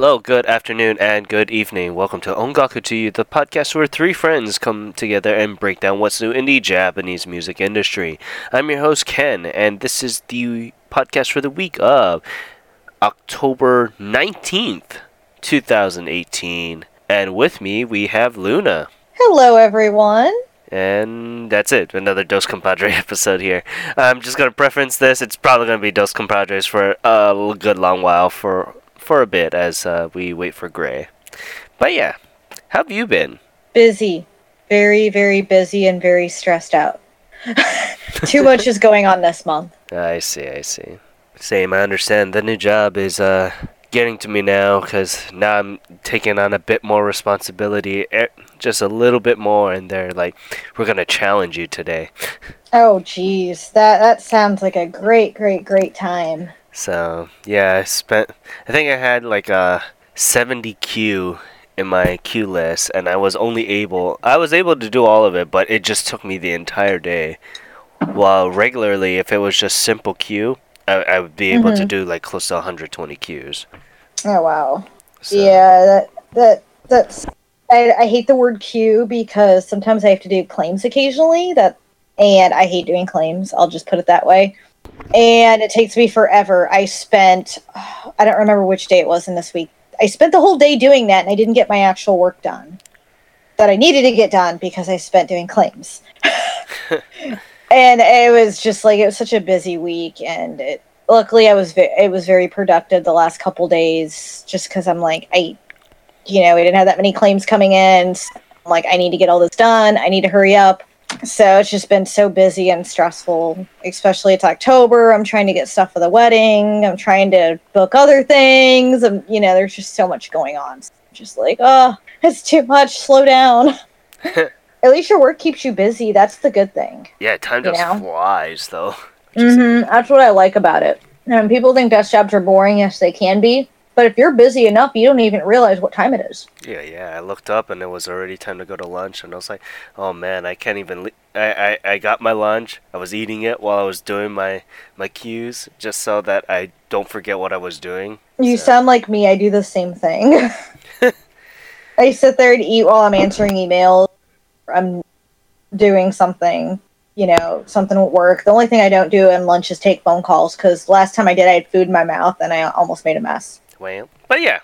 Hello, good afternoon, and good evening. Welcome to Ongaku to You, the podcast where three friends come together and break down what's new in the Japanese music industry. I'm your host, Ken, and this is the podcast for the week of October 19th, 2018. And with me, we have Luna. Hello, everyone. And that's it. Another Dos Compadre episode here. I'm just gonna preference this. It's probably gonna be Dos Compadres for a good long while for for a bit as uh, we wait for Gray. But yeah, how have you been? Busy, very very busy, and very stressed out. Too much is going on this month. I see. I see. Same. I understand. The new job is uh getting to me now because now I'm taking on a bit more responsibility, eh, just a little bit more, and they're like, "We're gonna challenge you today." Oh, jeez, that that sounds like a great, great, great time. So yeah, I spent. I think I had like a 70 queue in my queue list, and I was only able. I was able to do all of it, but it just took me the entire day. While regularly, if it was just simple queue, I, I would be able mm-hmm. to do like close to 120 queues. Oh wow. So. Yeah, that that that's. I, I hate the word queue because sometimes I have to do claims occasionally. That and I hate doing claims. I'll just put it that way. And it takes me forever. I spent I don't remember which day it was in this week. I spent the whole day doing that, and I didn't get my actual work done that I needed to get done because I spent doing claims. and it was just like it was such a busy week and it luckily i was ve- it was very productive the last couple days just because i'm like i you know we didn't have that many claims coming in so I'm like i need to get all this done i need to hurry up so it's just been so busy and stressful especially it's october i'm trying to get stuff for the wedding i'm trying to book other things and you know there's just so much going on so just like oh it's too much slow down at least your work keeps you busy. That's the good thing. Yeah, time just know? flies though. Mm-hmm. That's what I like about it. And people think desk jobs are boring. Yes, they can be. But if you're busy enough, you don't even realize what time it is. Yeah, yeah. I looked up and it was already time to go to lunch, and I was like, "Oh man, I can't even." Le- I, I I got my lunch. I was eating it while I was doing my my cues, just so that I don't forget what I was doing. You so. sound like me. I do the same thing. I sit there and eat while I'm answering emails. I'm doing something, you know, something at work. The only thing I don't do in lunch is take phone calls because last time I did, I had food in my mouth and I almost made a mess. Well, but yeah,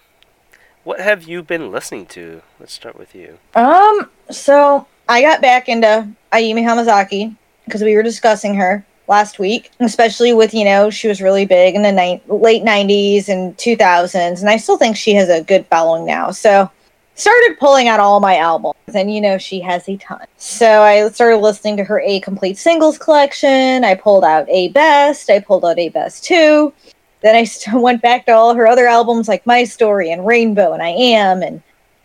what have you been listening to? Let's start with you. Um, so I got back into Ayumi Hamasaki because we were discussing her last week, especially with you know she was really big in the ni- late '90s and 2000s, and I still think she has a good following now. So started pulling out all my albums and you know she has a ton so i started listening to her a complete singles collection i pulled out a best i pulled out a best two then i went back to all her other albums like my story and rainbow and i am and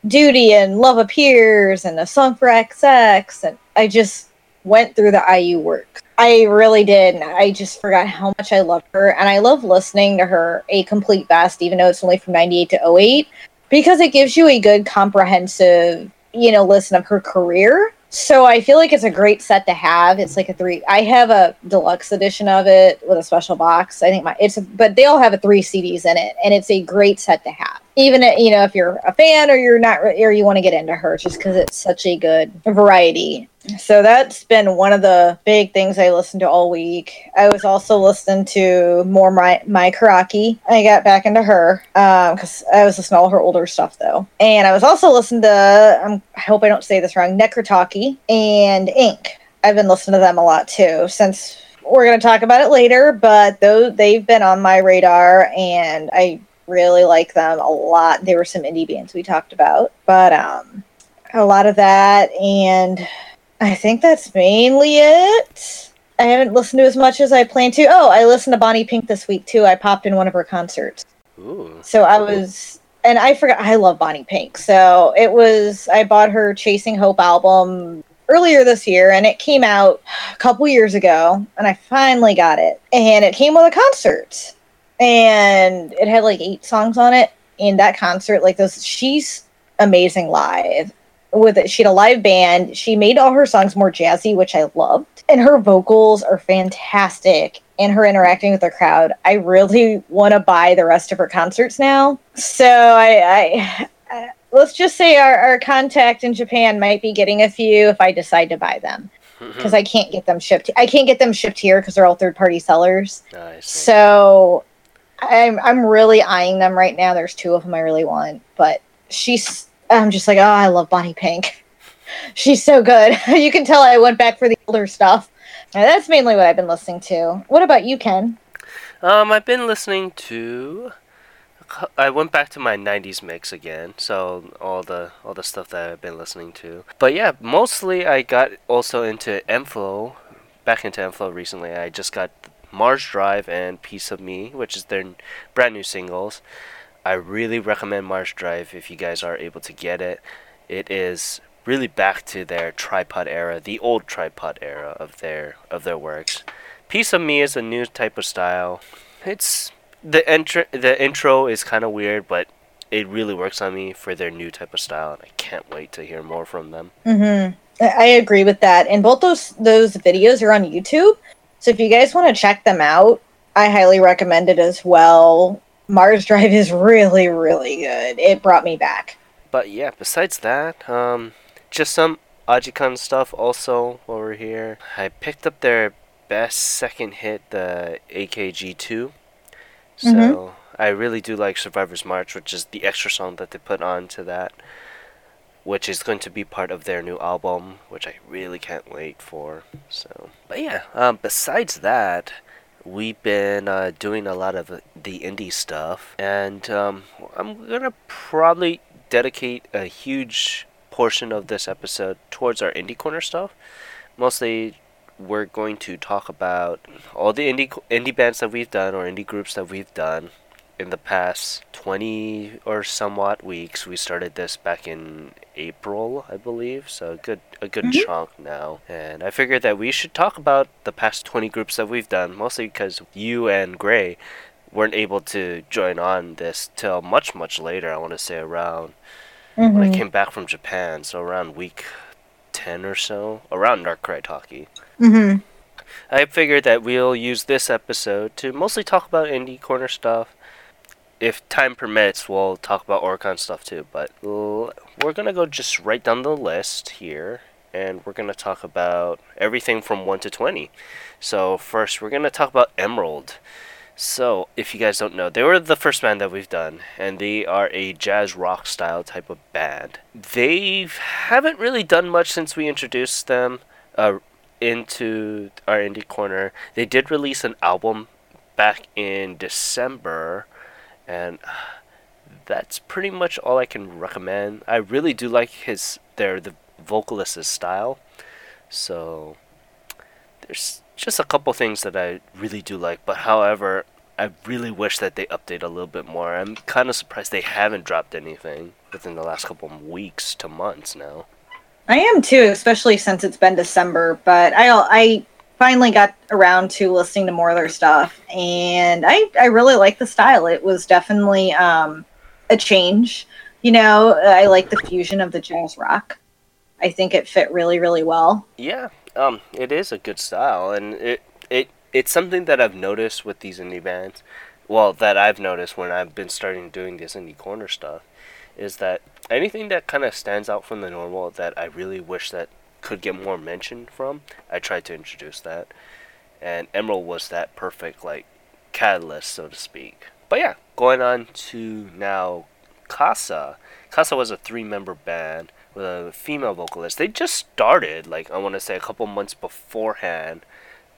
duty and love appears and a song for xx and i just went through the iu work i really did. I just forgot how much i love her. And i love listening to her a complete best even though it's only from 98 to 08 because it gives you a good comprehensive, you know, listen of her career. So I feel like it's a great set to have. It's like a three. I have a deluxe edition of it with a special box. I think my it's, a, but they all have a three CDs in it, and it's a great set to have even you know if you're a fan or you're not or you want to get into her just because it's such a good variety. So that's been one of the big things i listened to all week. I was also listening to more my Mai Kuraki. I got back into her because um, i was listening to all her older stuff though. And i was also listening to um, i hope i don't say this wrong Necry Talkie and ink i've been listening to them a lot too since we're going to talk about it later but though they've been on my radar and i really like them a lot. There were some indie bands we talked about, but um, a lot of that, and I think that's mainly it. I haven't listened to as much as I planned to. Oh, I listened to Bonnie Pink this week too. I popped in one of her concerts. Ooh. So I was, and I forgot. I love Bonnie Pink. So it was. I bought her Chasing Hope album earlier this year, and it came out a couple years ago, and I finally got it. And it came with a concert and it had like eight songs on it. In that concert, like those, she's amazing live. With it, she had a live band. She made all her songs more jazzy, which I loved, and her vocals are fantastic. and her interacting with the crowd, I really want to buy the rest of her concerts now. So I, I, let's just say our, our contact in Japan might be getting a few if I decide to buy them mm-hmm. because I can't get them shipped. I can't get them shipped here because they're all third party sellers. Nice. So I'm I'm really eyeing them right now. There's two of them I really want, but she's I'm just like oh I love Bonnie Pink. she's so good. you can tell I went back for the older stuff. And that's mainly what I've been listening to. What about you, Ken? Um, I've been listening to. I went back to my '90s mix again, so all the all the stuff that I've been listening to. But yeah, mostly I got also into M-Flo, back into M-Flo recently. I just got Mars Drive and Piece of Me, which is their brand new singles. I really recommend Mars Drive if you guys are able to get it. It is really back to their tripod era, the old tripod era of their of their works. Piece of Me is a new type of style. It's the intro the intro is kind of weird, but it really works on me for their new type of style, and I can't wait to hear more from them. Mm-hmm. I agree with that. And both those those videos are on YouTube, so if you guys want to check them out, I highly recommend it as well. Mars Drive is really really good. It brought me back. But yeah, besides that, um, just some Ajikan stuff also over here. I picked up their best second hit, the AKG2. So mm-hmm. I really do like Survivor's March, which is the extra song that they put on to that, which is going to be part of their new album, which I really can't wait for. So, but yeah, um, besides that, we've been uh, doing a lot of the indie stuff, and um, I'm gonna probably dedicate a huge portion of this episode towards our indie corner stuff. Mostly, we're going to talk about all the indie indie bands that we've done or indie groups that we've done in the past 20 or somewhat weeks. We started this back in April, I believe, so a good a good mm-hmm. chunk now. And I figured that we should talk about the past 20 groups that we've done, mostly because you and Gray weren't able to join on this till much much later. I want to say around mm-hmm. when I mm-hmm. came back from Japan, so around week 10 or so, around Necry Talkie. Mm-hmm. I figured that we'll use this episode to mostly talk about indie corner stuff. If time permits, we'll talk about Oricon stuff too, but we're gonna go just right down the list here, and we're gonna talk about everything from 1 to 20. So, first, we're gonna talk about Emerald. So, if you guys don't know, they were the first band that we've done, and they are a jazz rock style type of band. They haven't really done much since we introduced them uh, into our indie corner. They did release an album back in December, and uh, that's pretty much all I can recommend. I really do like his their the vocalist's style, so there's just a couple things that I really do like. But however, I really wish that they update a little bit more. I'm kind of surprised they haven't dropped anything within the last couple of weeks to months now. I am too, especially since it's been December. But I I finally got around to listening to more of their stuff, and I I really like the style. It was definitely um, a change. You know, I like the fusion of the jazz rock. I think it fit really really well. Yeah, um, it is a good style, and it it it's something that I've noticed with these indie bands. Well, that I've noticed when I've been starting doing this indie corner stuff, is that anything that kind of stands out from the normal that I really wish that could get more mention from, I tried to introduce that. And Emerald was that perfect like catalyst, so to speak. But yeah, going on to now Casa. Casa was a three-member band with a female vocalist. They just started, like I want to say, a couple months beforehand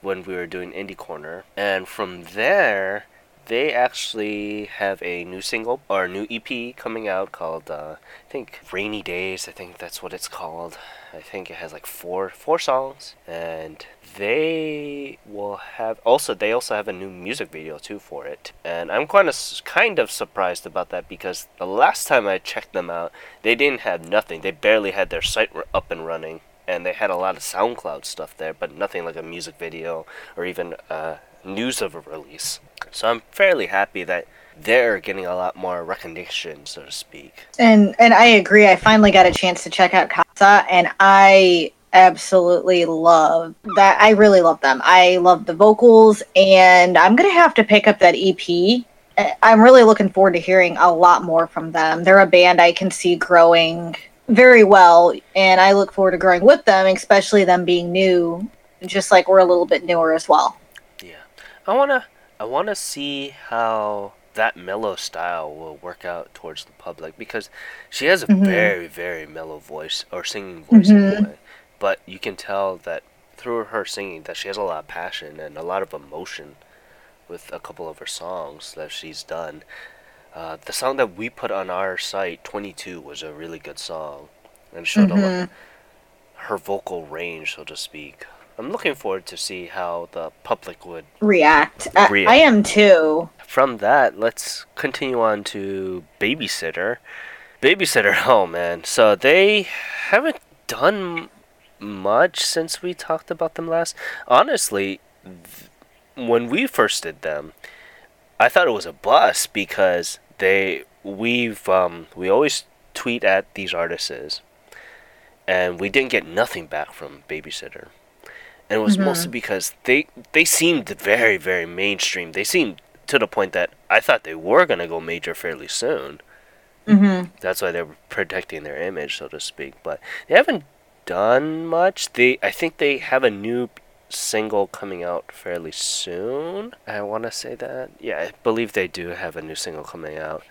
when we were doing Indie Corner. And from there, they actually have a new single or a new EP coming out called uh, I think Rainy Days. I think that's what it's called. I think it has like four four songs, and they will have also they also have a new music video too for it. And I'm kind of kind of surprised about that because the last time I checked them out, they didn't have nothing. They barely had their site up and running and they had a lot of SoundCloud stuff there, but nothing like a music video or even uh, news of a release. So I'm fairly happy that they're getting a lot more recognition, so to speak. And and I agree. I finally got a chance to check out Casa, and I absolutely love that. I really love them. I love the vocals, and I'm gonna have to pick up that EP. I'm really looking forward to hearing a lot more from them. They're a band I can see growing very well, and I look forward to growing with them, especially them being new, just like we're a little bit newer as well. I wanna I wanna see how that mellow style will work out towards the public because she has a Mhm. very very mellow voice or singing voice Mhm. anyway. But you can tell that through her singing that she has a lot of passion and a lot of emotion with a couple of her songs that she's done. Uh, the song that we put on our site, 22, was a really good song and showed a lot, Mhm. her vocal range, so to speak. I'm looking forward to see how the public would React. I, React. I am too. from that, let's continue on to Babysitter. Babysitter, oh man. So they haven't done much since we talked about them last. Honestly, th- when we first did them, I thought it was a bust because they we've um we always tweet at these artists and we didn't get nothing back from Babysitter. And it was Mhm. mostly because they they seemed very very mainstream. They seemed to the point that I thought they were gonna go major fairly soon. hmm That's why they were protecting their image, so to speak. But they haven't done much. They I think they have a new single coming out fairly soon. I want to say that. Yeah, I believe they do have a new single coming out,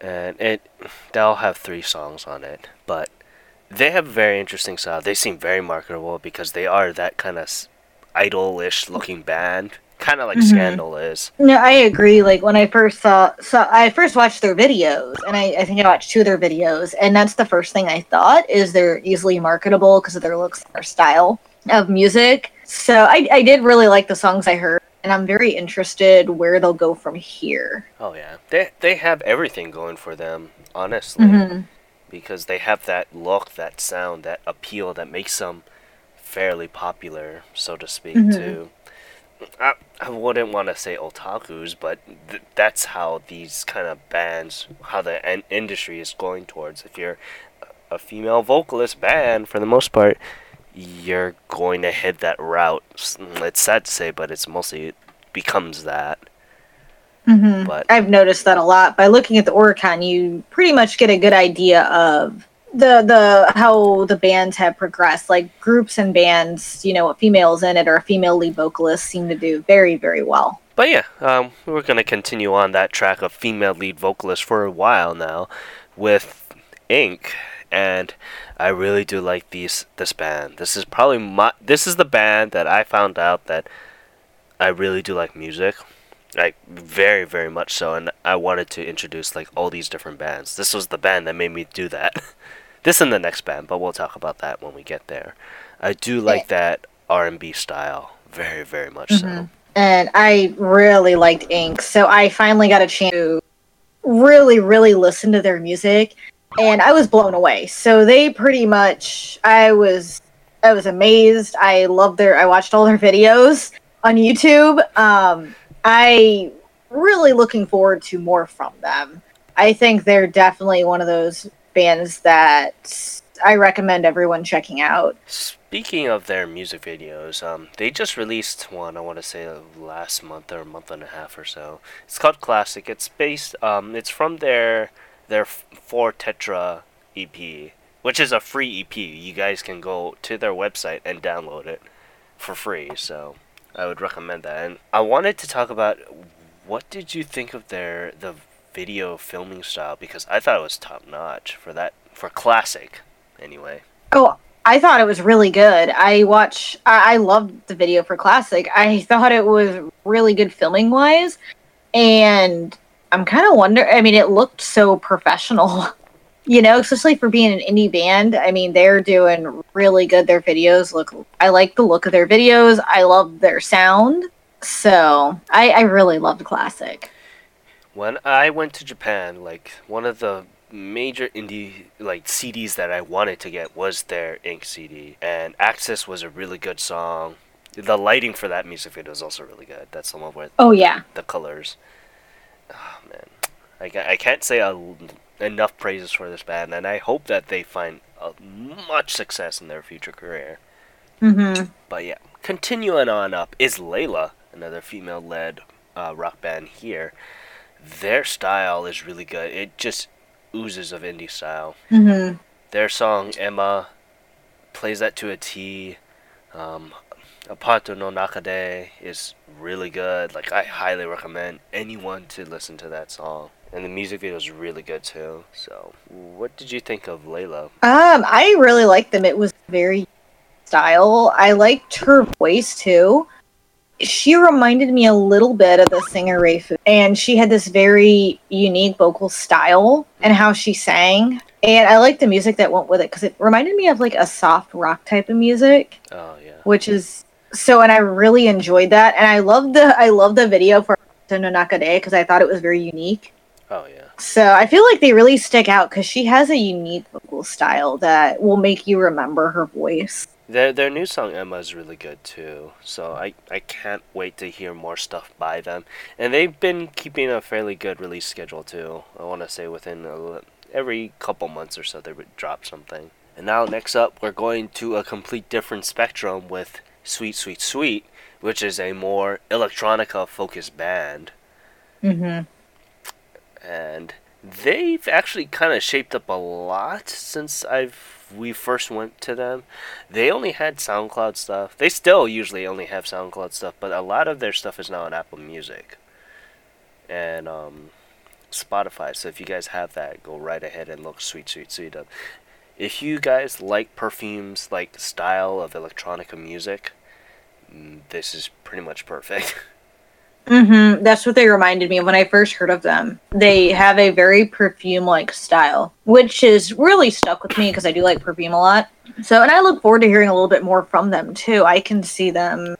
and it they'll have three songs on it. But they have a very interesting style. They seem very marketable because they are that kind of idol-ish looking band, kind of like Mhm. Scandal is. No, I agree. Like when I first saw, so I first watched their videos, and I, I think I watched two of their videos, and that's the first thing I thought is they're easily marketable because of their looks, and their style of music. So I, I did really like the songs I heard, and I'm very interested where they'll go from here. Oh yeah, they they have everything going for them, honestly. hmm because they have that look, that sound, that appeal that makes them fairly popular, so to speak, Mhm. too. I, I wouldn't want to say otakus, but th- that's how these kind of bands, how the en- industry is going towards. If you're a female vocalist band, for the most part, you're going to hit that route. It's sad to say, but it's mostly it becomes that. Hmm But I've noticed that a lot by looking at the Oricon. You pretty much get a good idea of the the how the bands have progressed. Like groups and bands, you know, females in it or a female lead vocalist seem to do very very well. But yeah, um, we're gonna continue on that track of female lead vocalist for a while now, with Ink, and I really do like these this band. This is probably my this is the band that I found out that I really do like music, like very very much so, and I wanted to introduce like all these different bands. This was the band that made me do that. this and the next band, but we'll talk about that when we get there. I do like that R and B style very very much so. Mhm. and I really liked Ink. So I finally got a chance to really, really listen to their music, and I was blown away. So they pretty much, I was, I was amazed. I loved their, I watched all their videos on YouTube. Um, I really looking forward to more from them. I think they're definitely one of those bands that I recommend everyone checking out. Speaking of their music videos, um, they just released one. I want to say last month or a month and a half or so. It's called Classic. It's based. Um, it's from their their four Tetra EP, which is a free EP. You guys can go to their website and download it for free. So I would recommend that. And I wanted to talk about what did you think of their the video filming style because I thought it was top notch for that for Classic. Anyway. Oh, I thought it was really good. I watch. I, I loved the video for Classic. I thought it was really good filming wise, and I'm kind of wonder. I mean, it looked so professional, you know, especially for being an indie band. I mean, they're doing really good. Their videos look. I like the look of their videos. I love their sound. So I, I really loved Classic. When I went to Japan, like one of the major indie like CDs that I wanted to get was their Ink CD, and Access was a really good song. The lighting for that music video is also really good. That's the one with Oh yeah. the colors. Oh man, I, I can't say a, enough praises for this band, and I hope that they find uh, much success in their future career. Mm-hmm. But yeah, continuing on up is Layla, another female-led uh, rock band here. Their style is really good. It just oozes of indie style. Mm-hmm. Their song Emma plays that to a T. Um, Aparto no Nakade is really good. Like I highly recommend anyone to listen to that song. And the music video is really good too. So, what did you think of Layla? Um, I really liked them. It was very style. I liked her voice too. She reminded me a little bit of the singer Reifu, and she had this very unique vocal style and how she sang. And I liked the music that went with it because it reminded me of like a soft rock type of music, Oh yeah. which is so. And I really enjoyed that, and I loved the I loved the video for no Nakade because I thought it was very unique. Oh yeah. So I feel like they really stick out because she has a unique vocal style that will make you remember her voice. Their their new song Emma is really good too. So I I can't wait to hear more stuff by them. And they've been keeping a fairly good release schedule too. I want to say within a, every couple months or so they would drop something. And now next up we're going to a complete different spectrum with Sweet Sweet Sweet, which is a more electronica focused band. Mm-hmm. And they've actually kind of shaped up a lot since I've we first went to them. They only had SoundCloud stuff. They still usually only have SoundCloud stuff, but a lot of their stuff is now on Apple Music and um, Spotify. So if you guys have that, go right ahead and look sweet, sweet, sweet up. If you guys like perfumes, like style of electronica music, mm, this is pretty much perfect. Mm-hmm. That's what they reminded me of when I first heard of them. They have a very perfume-like style, which is really stuck with me because I do like perfume a lot. So, and I look forward to hearing a little bit more from them too. I can see them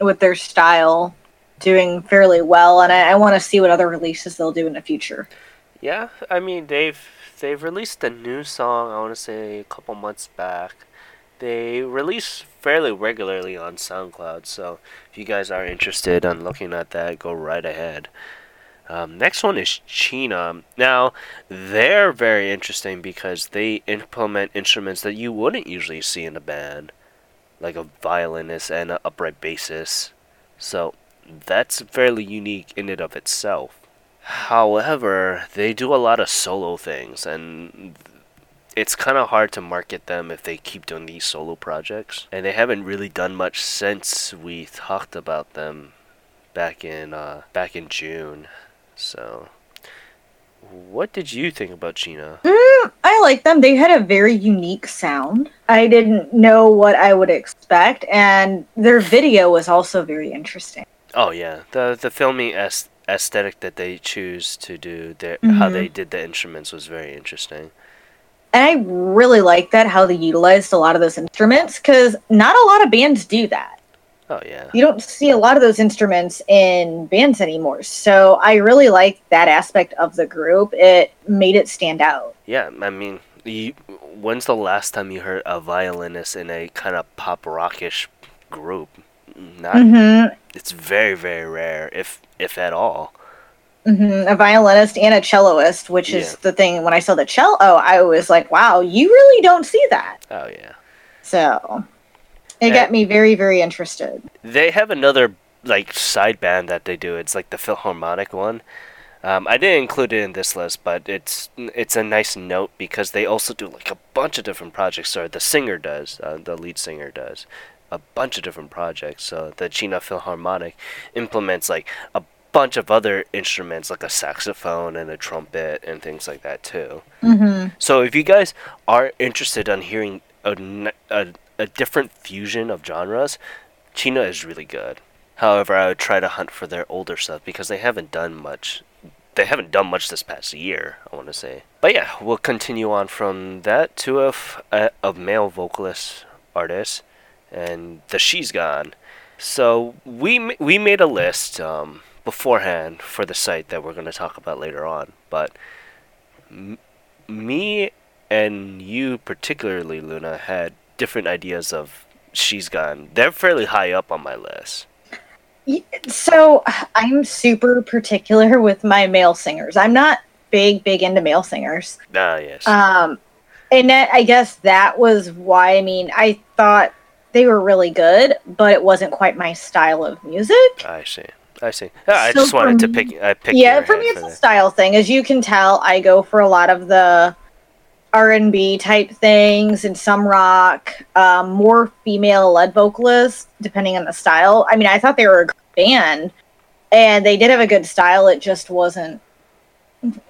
with their style doing fairly well, and I, I want to see what other releases they'll do in the future. Yeah, I mean they've they've released a new song. I want to say a couple months back. They release fairly regularly on SoundCloud, so if you guys are interested in looking at that, go right ahead. Um, next one is China. Now, they're very interesting because they implement instruments that you wouldn't usually see in a band, like a violinist and an upright bassist. So, that's fairly unique in and of itself. However, they do a lot of solo things, and it's kind of hard to market them if they keep doing these solo projects. And they haven't really done much since we talked about them back in uh, back in June. So, what did you think about Gina? Mm, I like them. They had a very unique sound. I didn't know what I would expect, and their video was also very interesting. Oh yeah, the the filming aesthetic that they choose to do, their how Mhm. they did the instruments was very interesting. And I really like that how they utilized a lot of those instruments because not a lot of bands do that. Oh yeah. You don't see a lot of those instruments in bands anymore. So I really like that aspect of the group. It made it stand out. Yeah, I mean, you, when's the last time you heard a violinist in a kind of pop rockish group? Not. Mm-hmm. It's very very rare, if if at all. Mm-hmm. A violinist and a celloist, which Yeah. is the thing. When I saw the cello, I was like, wow, you really don't see that. Oh yeah. So it Yeah. got me very, very interested. They have another like side band that they do. It's like the Philharmonic one. Um, I didn't include it in this list, but it's it's a nice note because they also do like a bunch of different projects. Or the singer does, uh, the lead singer does, a bunch of different projects. So the China Philharmonic implements like a bunch of other instruments, like a saxophone and a trumpet and things like that too. Mm-hmm. So if you guys are interested in hearing a a different fusion of genres, Chino is really good. However, I would try to hunt for their older stuff because they haven't done much. They haven't done much this past year, I want to say. But yeah, we'll continue on from that to a, f- a, a male vocalist artist, and the She's Gone. So we we made a list um, beforehand for the site that we're going to talk about later on, but m- me and you particularly luna had different ideas of she's gone they're fairly high up on my list So I'm super particular with my male singers. I'm not big, big into male singers. ah yes Um, and that, I guess that was why. I mean, I thought they were really good, but it wasn't quite my style of music. I see. I see. Yeah, I So just wanted to pick. I picked. yeah, for me, it's a that. style thing. As you can tell, I go for a lot of the R and B type things and some rock, um, more female led vocalists, depending on the style. I mean, I thought they were a great band, and they did have a good style. It just wasn't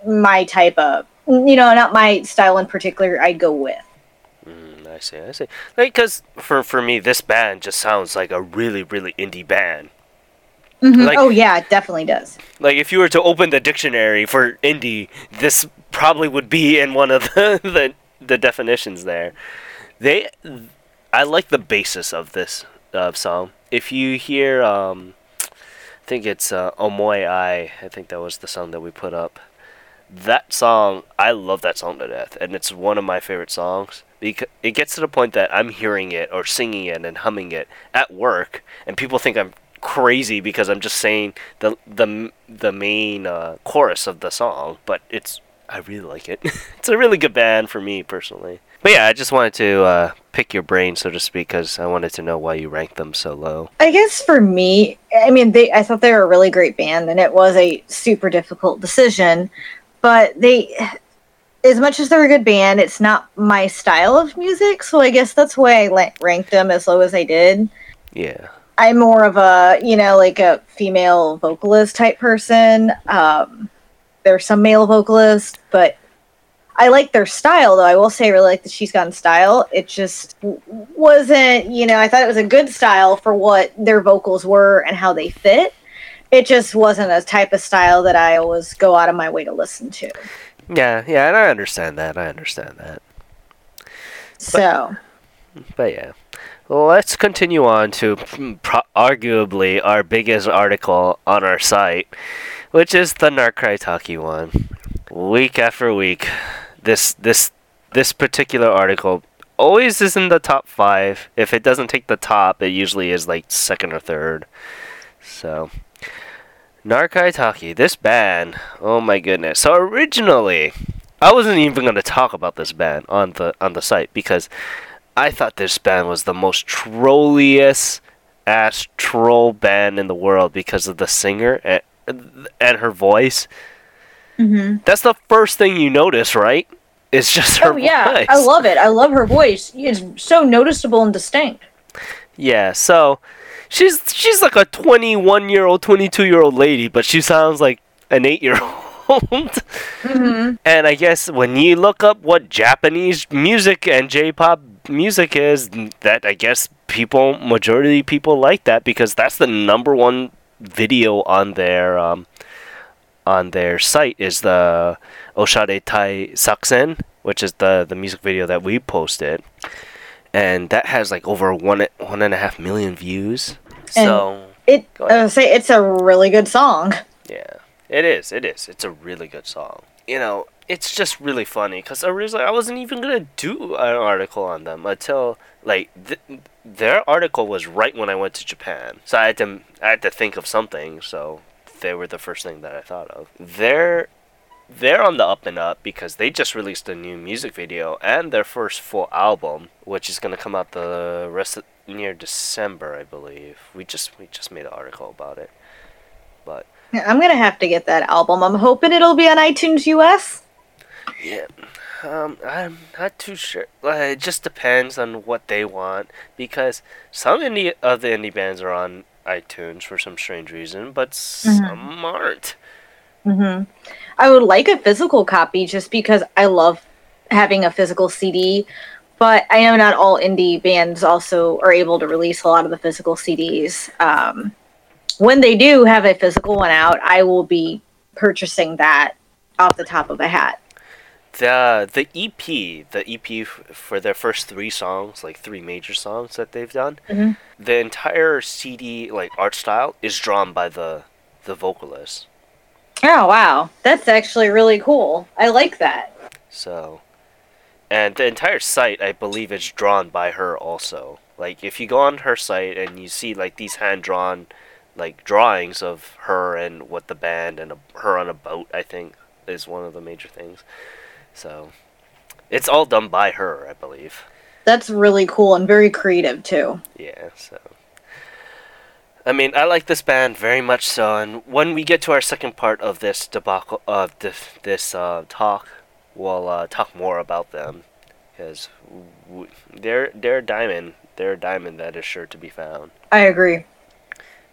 my type of, you know, not my style in particular. I'd go with. Mm, I see. I see. Like, cause for for me, this band just sounds like a really really indie band. Like- oh yeah, it definitely does. Like, if you were to open the dictionary for indie, this probably would be in one of the the, the definitions there. They, I like the basis of this uh, song. If you hear, um, I think it's uh, "Omoy I." I think that was the song that we put up. That song, I love that song to death, and it's one of my favorite songs because it gets to the point that I'm hearing it or singing it and humming it at work, and people think I'm crazy because I'm just saying the the the main uh, chorus of the song, but it's I really like it. it's a really good band for me personally. But yeah, I just wanted to uh, pick your brain, so to speak, because I wanted to know why you ranked them so low. I guess for me, I mean, they I thought they were a really great band, and it was a super difficult decision. But they, as much as they're a good band, it's not my style of music. So I guess that's why I ranked them as low as I did. Yeah, I'm more of a, you know, like a female vocalist type person. Um, there's some male vocalists, but I like their style, though. I will say I really like the She's Gone style. It just wasn't, you know, I thought it was a good style for what their vocals were and how they fit. It just wasn't a type of style that I always go out of my way to listen to. yeah, yeah, and I understand that. I understand that. So, But yeah. Let's continue on to mm, pro- arguably our biggest article on our site, which is the Necry Talkie one. Week after week, this this this particular article always is in the top five. If it doesn't take the top, it usually is like second or third. So, Necry Talkie, this band, oh my goodness. So originally, I wasn't even going to talk about this band on the on the site because I thought this band was the most trolliest ass troll band in the world because of the singer and, and her voice. mhm. That's the first thing you notice, right? It's just her oh yeah, voice. I love it. I love her voice. It's so noticeable and distinct. Yeah, so she's she's like a 21 year old, 22 year old lady, but she sounds like an 8 year old. Mm-hmm. and I guess when you look up what Japanese music and J-pop music is, that I guess people majority people like that because that's the number one video on their um, on their site is the Oshare Daisakusen, which is the the music video that we posted, and that has like over one one and a half million views. so It. Go I would say it's a really good song. yeah, it is. It is. It's a really good song. You know, it's just really funny because originally I wasn't even gonna do an article on them until like th- their article was right when I went to Japan, so I had to I had to think of something. So they were the first thing that I thought of. They're they're on the up and up because they just released a new music video and their first full album, which is gonna come out the rest of near December, I believe. We just we just made an article about it, but. I'm gonna have to get that album. I'm hoping it'll be on iTunes US. Yeah, um, I'm not too sure. Uh, it just depends on what they want because some indie of the indie bands are on iTunes for some strange reason, but some aren't. hmm I would like a physical copy just because I love having a physical CD. But I know not all indie bands also are able to release a lot of the physical CDs. Um, when they do have a physical one out, I will be purchasing that off the top of a hat. The the EP, the EP f- for their first three songs, like three major songs that they've done, Mhm. the entire CD like art style is drawn by the the vocalist. Oh wow, that's actually really cool. I like that. So, and the entire site, I believe, is drawn by her also. Like, if you go on her site and you see like these hand drawn, like drawings of her and what the band and a, her on a boat, I think is one of the major things. So, It's all done by her, I believe. That's really cool and very creative too. Yeah, so. I mean, I like this band very much so, and when we get to our second part of this debacle of this this uh, talk, we'll uh, talk more about them, because w- they're they're a diamond. They're a diamond that is sure to be found. I agree.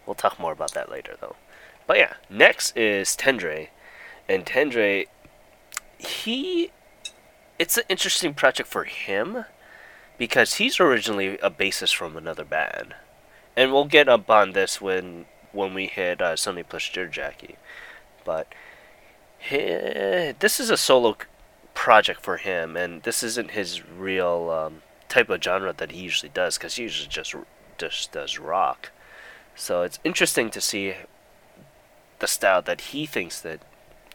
We'll talk more about that later, though. But yeah, next is Tendre, and Tendre, he, it's an interesting project for him, because he's originally a bassist from another band, and we'll get up on this when when we hit uh, Sonny plus Dear Jackie, but he, this is a solo project for him, and this isn't his real um, type of genre that he usually does, because he usually just just does rock. So it's interesting to see the style that he thinks that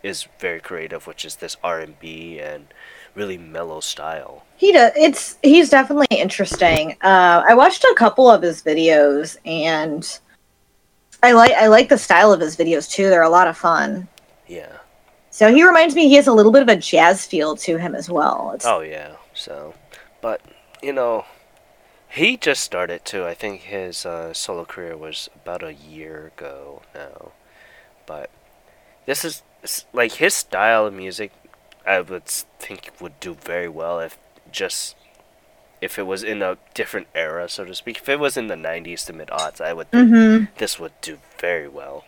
is very creative, which is this R and B and really mellow style. He does. It's he's definitely interesting. Uh, I watched a couple of his videos, and I like I like the style of his videos too. They're a lot of fun. Yeah. So he reminds me he has a little bit of a jazz feel to him as well. It's, Oh yeah. So, but you know, he just started too. I think his uh, solo career was about a year ago now. But this is like his style of music. I would think would do very well if just if it was in a different era, so to speak. If it was in the '90s to mid aughts, I would think Mhm. this would do very well.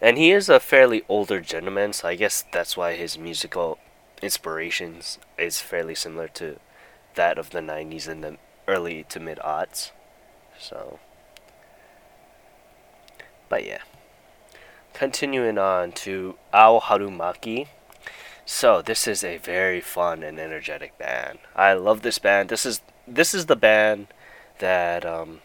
And he is a fairly older gentleman, so I guess that's why his musical inspirations is fairly similar to that of the 90s and the early to mid aughts. So. But yeah. Continuing on to Ao Harumaki. So this is a very fun and energetic band. I love this band. This is this is the band that um,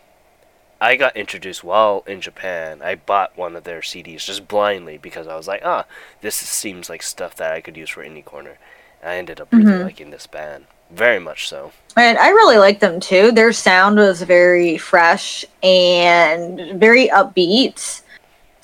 I got introduced while in Japan. I bought one of their CDs just blindly because I was like, ah, this seems like stuff that I could use for Indie Corner. I ended up really Mhm. liking this band. Very much so. And I really like them too. Their sound was very fresh and very upbeat.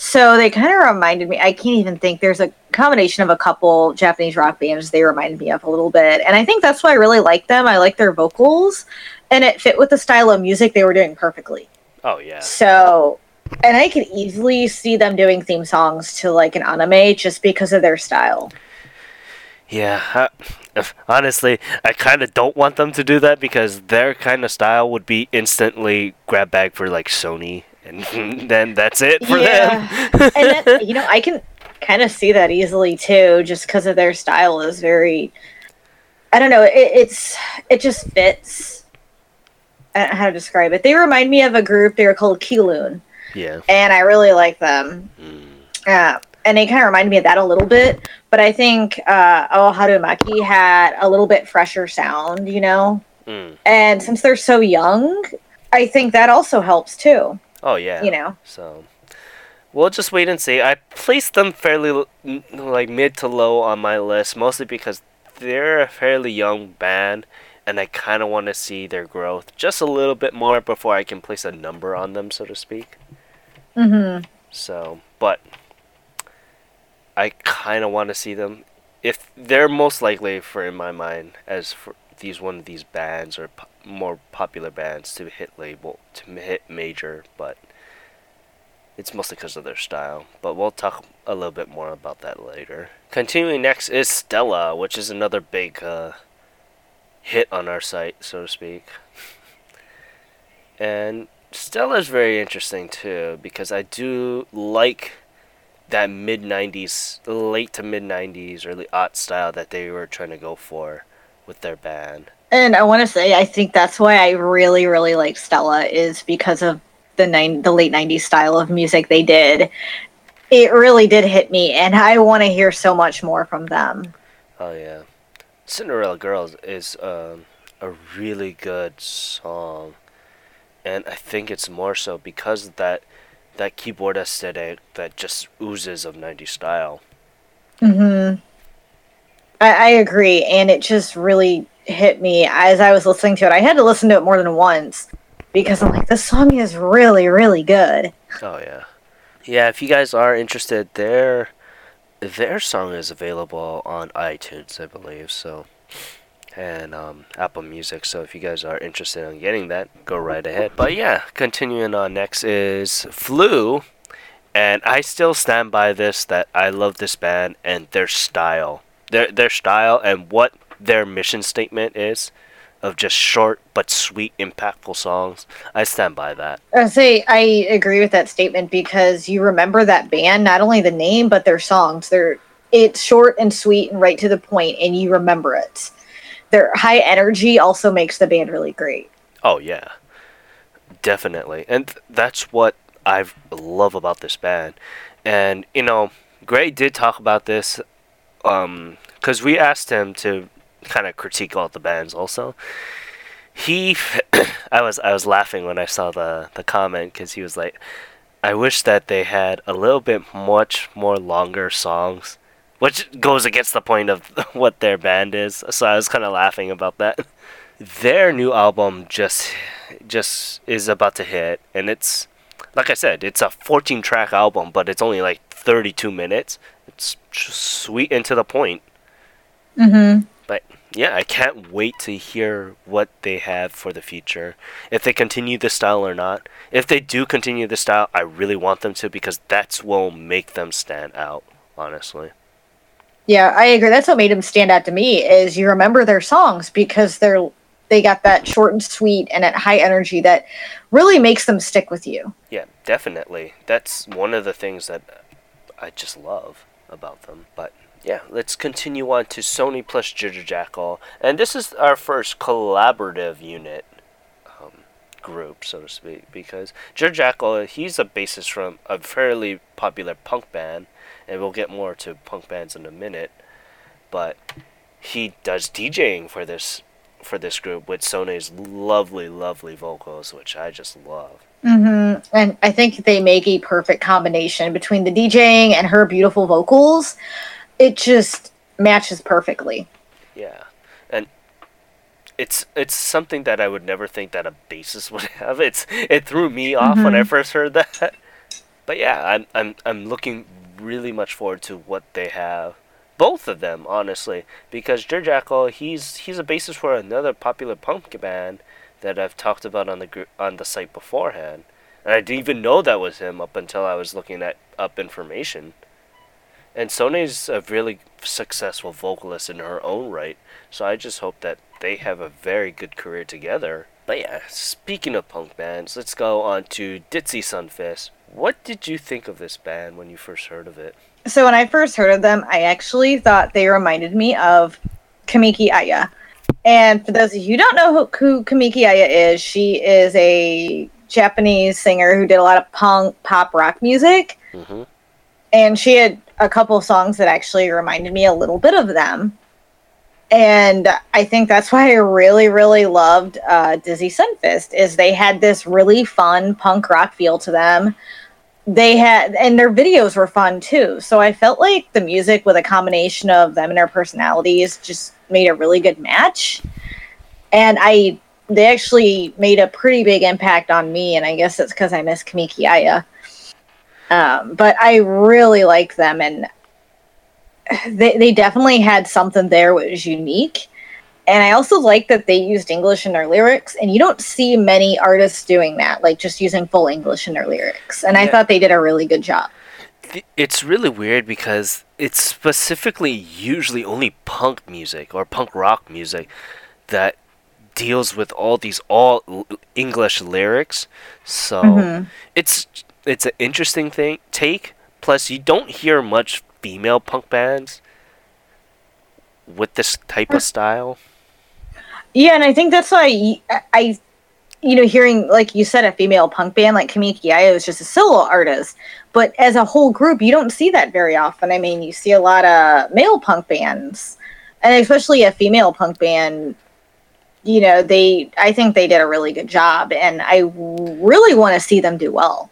So they kind of reminded me. I can't even think. There's a combination of a couple Japanese rock bands they reminded me of a little bit, and I think that's why I really like them. I like their vocals, and it fit with the style of music they were doing perfectly. Oh, yeah. So, and I could easily see them doing theme songs to like an anime just because of their style. Yeah, I, honestly, I kind of don't want them to do that because their kind of style would be instantly grab bag for like Sony, and then that's it for them. and then, you know, I can kind of see that easily too, just because of their style is very. I don't know. It, it's it just fits. I don't know how to describe it. They remind me of a group. They were called Keeloon, yeah. and I really like them. Mm. Uh, and they kind of reminded me of that a little bit. But I think uh, Oh Harumaki had a little bit fresher sound, you know. Mm. And since they're so young, I think that also helps too. Oh yeah. You know. So we'll just wait and see. I placed them fairly like mid to low on my list, mostly because they're a fairly young band, and I kind of want to see their growth just a little bit more before I can place a number on them, so to speak. Mm-hmm. So, but I kind of want to see them. If they're most likely, for in my mind, as for these one of these bands or po- more popular bands to hit label to hit major, but it's mostly because of their style. But we'll talk a little bit more about that later. Continuing next is Stella, which is another big uh, hit on our site, so to speak. And Stella is very interesting too because I do like that mid 90s, late to mid 90s, early aught style that they were trying to go for with their band. And I want to say, I think that's why I really, really like Stella is because of the nine, the late '90s style of music they did. It really did hit me, and I want to hear so much more from them. Oh yeah, Cinderella Girls is um, a really good song, and I think it's more so because of that that keyboard aesthetic that just oozes of 90s style. hmm I, I agree, and it just really hit me as I was listening to it. I had to listen to it more than once because I'm like, this song is really, really good. Oh yeah, yeah. If you guys are interested, their their song is available on iTunes, I believe. So and um, Apple Music. So if you guys are interested in getting that, go right ahead. But yeah, continuing on next is Flu. And I still stand by this that I love this band and their style. Their their style and what their mission statement is of just short but sweet, impactful songs. I stand by that. I say I agree with that statement because you remember that band, not only the name but their songs. They're it's short and sweet and right to the point, and you remember it their high energy also makes the band really great. Oh yeah, definitely, and th- that's what I love about this band. And you know, Gray did talk about this, um, because we asked him to kind of critique all the bands. Also, he, I was I was laughing when I saw the the comment because he was like, I wish that they had a little bit much more longer songs which goes against the point of what their band is. So I was kind of laughing about that. Their new album just just is about to hit, and it's like I said, it's a 14 track album, but it's only like 32 minutes. It's sweet and to the point. Mhm. But yeah, I can't wait to hear what they have for the future. If they continue this style or not. If they do continue this style, I really want them to because that's what will make them stand out, honestly. Yeah, I agree. That's what made them stand out to me is you remember their songs because they're they got that short and sweet and at high energy that really makes them stick with you. Yeah, definitely. That's one of the things that I just love about them. But yeah, let's continue on to Sony plus Ginger Jackal, and this is our first collaborative unit um, group, so to speak, because Ginger Jackal he's a bassist from a fairly popular punk band and we'll get more to punk bands in a minute. But he does DJing for this for this group with Sony's lovely, lovely vocals, which I just love. Mm-hmm. And I think they make a perfect combination between the DJing and her beautiful vocals. It just matches perfectly. Yeah, and it's it's something that I would never think that a bassist would have. It's it threw me off mm-hmm. when I mm-hmm. first heard that. But yeah, I'm I'm I'm looking really much forward to what they have. Both of them, honestly, because Jer Jackal, he's he's a bassist for another popular punk band that I've talked about on the gr- on the site beforehand, and I didn't even know that was him up until I was looking at up information. And Sone's a really successful vocalist in her own right, so I just hope that they have a very good career together. But yeah, speaking of punk bands, let's go on to Dizzy Sunfist, what did you think of this band when you first heard of it? So when I first heard of them, I actually thought they reminded me of Kamiki Aya. And for those of you who don't know who, who Kamiki Aya is, she is a Japanese singer who did a lot of punk, pop, rock music. Mm-hmm. And she had a couple songs that actually reminded me a little bit of them. And I think that's why I really, really loved uh, Dizzy Sunfist is they had this really fun punk rock feel to them. They had and their videos were fun too. So i felt like the music with a combination of them and their personalities just made a really good match. And i they actually made a pretty big impact on me and i guess it's because i miss kamiki aya um, but i really like them and they, they definitely had something there which was unique and I also like that they used English in their lyrics, and you don't see many artists doing that, like just using full English in their lyrics. And yeah. I thought they did a really good job. It's really weird because it's specifically usually only punk music or punk rock music that deals with all these all English lyrics. So mm-hmm. it's it's an interesting thing take. Plus, you don't hear much female punk bands with this type of style. Yeah, and I think that's why I, I, you know, hearing like you said, a female punk band like Kamiki Aya was just a solo artist, but as a whole group, you don't see that very often. I mean, you see a lot of male punk bands, and especially a female punk band. You know, they. I think they did a really good job, and I really want to see them do well.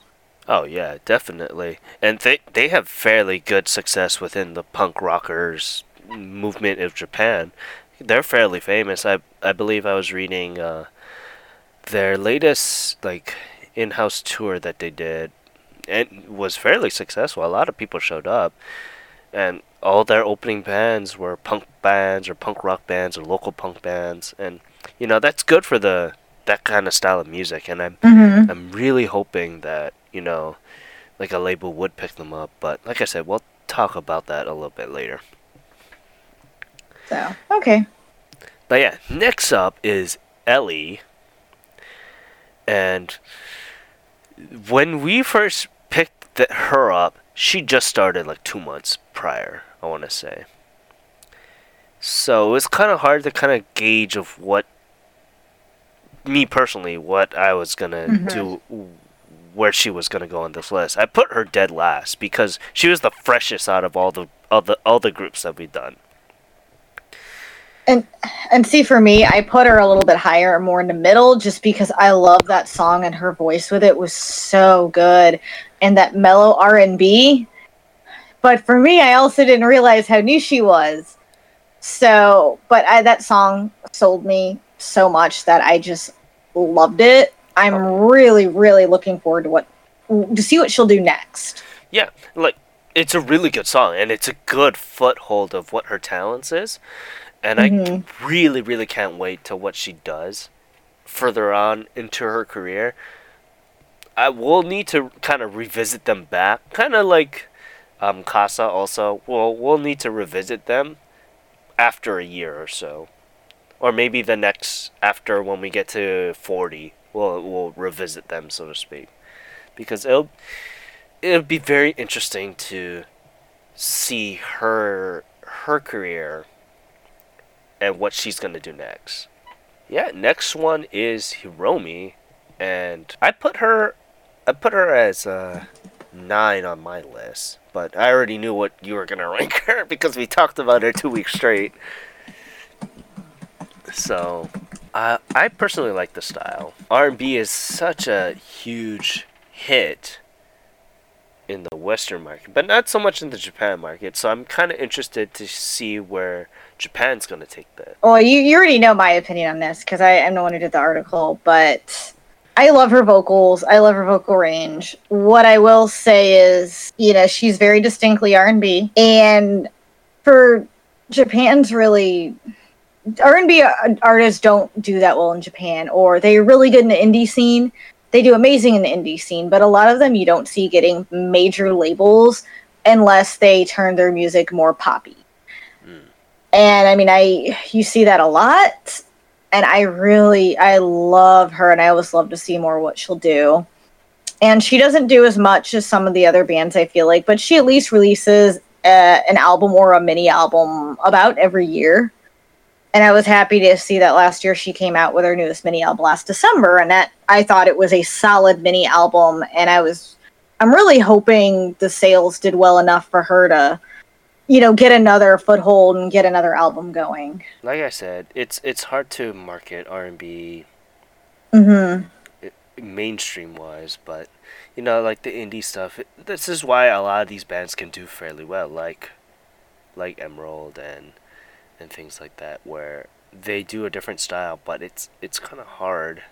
Oh yeah, definitely. And they they have fairly good success within the punk rockers movement of Japan they're fairly famous. I I believe I was reading uh, their latest like in-house tour that they did, and was fairly successful. A lot of people showed up, and all their opening bands were punk bands or punk rock bands or local punk bands, and you know that's good for the that kind of style of music. And I'm Mm-hmm. I'm really hoping that you know, like a label would pick them up. But like I said, we'll talk about that a little bit later. So okay. But yeah, next up is Ellie. And when we first picked the, her up, she just started like two months prior, I want to say. So it was kind of hard to kind of gauge of what, me personally, what I was going to Mhm. do, where she was going to go on this list. I put her dead last because she was the freshest out of all the, all the, all the groups that we've done. And and see for me, I put her a little bit higher, more in the middle, just because I love that song and her voice with it was so good, and that mellow R and B. But for me, I also didn't realize how new she was. So, but I, that song sold me so much that I just loved it. I'm really, really looking forward to what to see what she'll do next. Yeah, like it's a really good song, and it's a good foothold of what her talents is, and I Mhm. really, really can't wait to what she does further on into her career. I will need to kind of revisit them back, kind of like um, Casa. Also, we'll we'll need to revisit them after a year or so, or maybe the next after when we get to forty, we'll we'll revisit them, so to speak, because it'll it'll be very interesting to see her her career and what she's gonna do next. Yeah, next one is Hiromi, and I put her I put her as a nine on my list, but I already knew what you were gonna rank her because we talked about her two weeks straight. So, uh, I personally like the style. R&B is such a huge hit in the Western market, but not so much in the Japan market. So I'm kind of interested to see where Japan's gonna take that. Well, you, you already know my opinion on this because I am the one who did the article, but I love her vocals. I love her vocal range. What I will say is, you know, she's very distinctly R and B, and for Japan's really R and B artists don't do that well in Japan, or they're really good in the indie scene. They do amazing in the indie scene, but a lot of them you don't see getting major labels unless they turn their music more poppy. And I mean, I you see that a lot, and I really I love her, and I always love to see more what she'll do. And she doesn't do as much as some of the other bands, I feel like, but she at least releases uh, an album or a mini album about every year. And I was happy to see that last year she came out with her newest mini album last December, and that I thought it was a solid mini album, and I was I'm really hoping the sales did well enough for her to you know, get another foothold and get another album going. Like I said, it's it's hard to market R&B Mm-hmm. mainstream wise, but you know, like the indie stuff. It, this is why a lot of these bands can do fairly well, like like Emerald and and things like that, where they do a different style, but it's it's kind of hard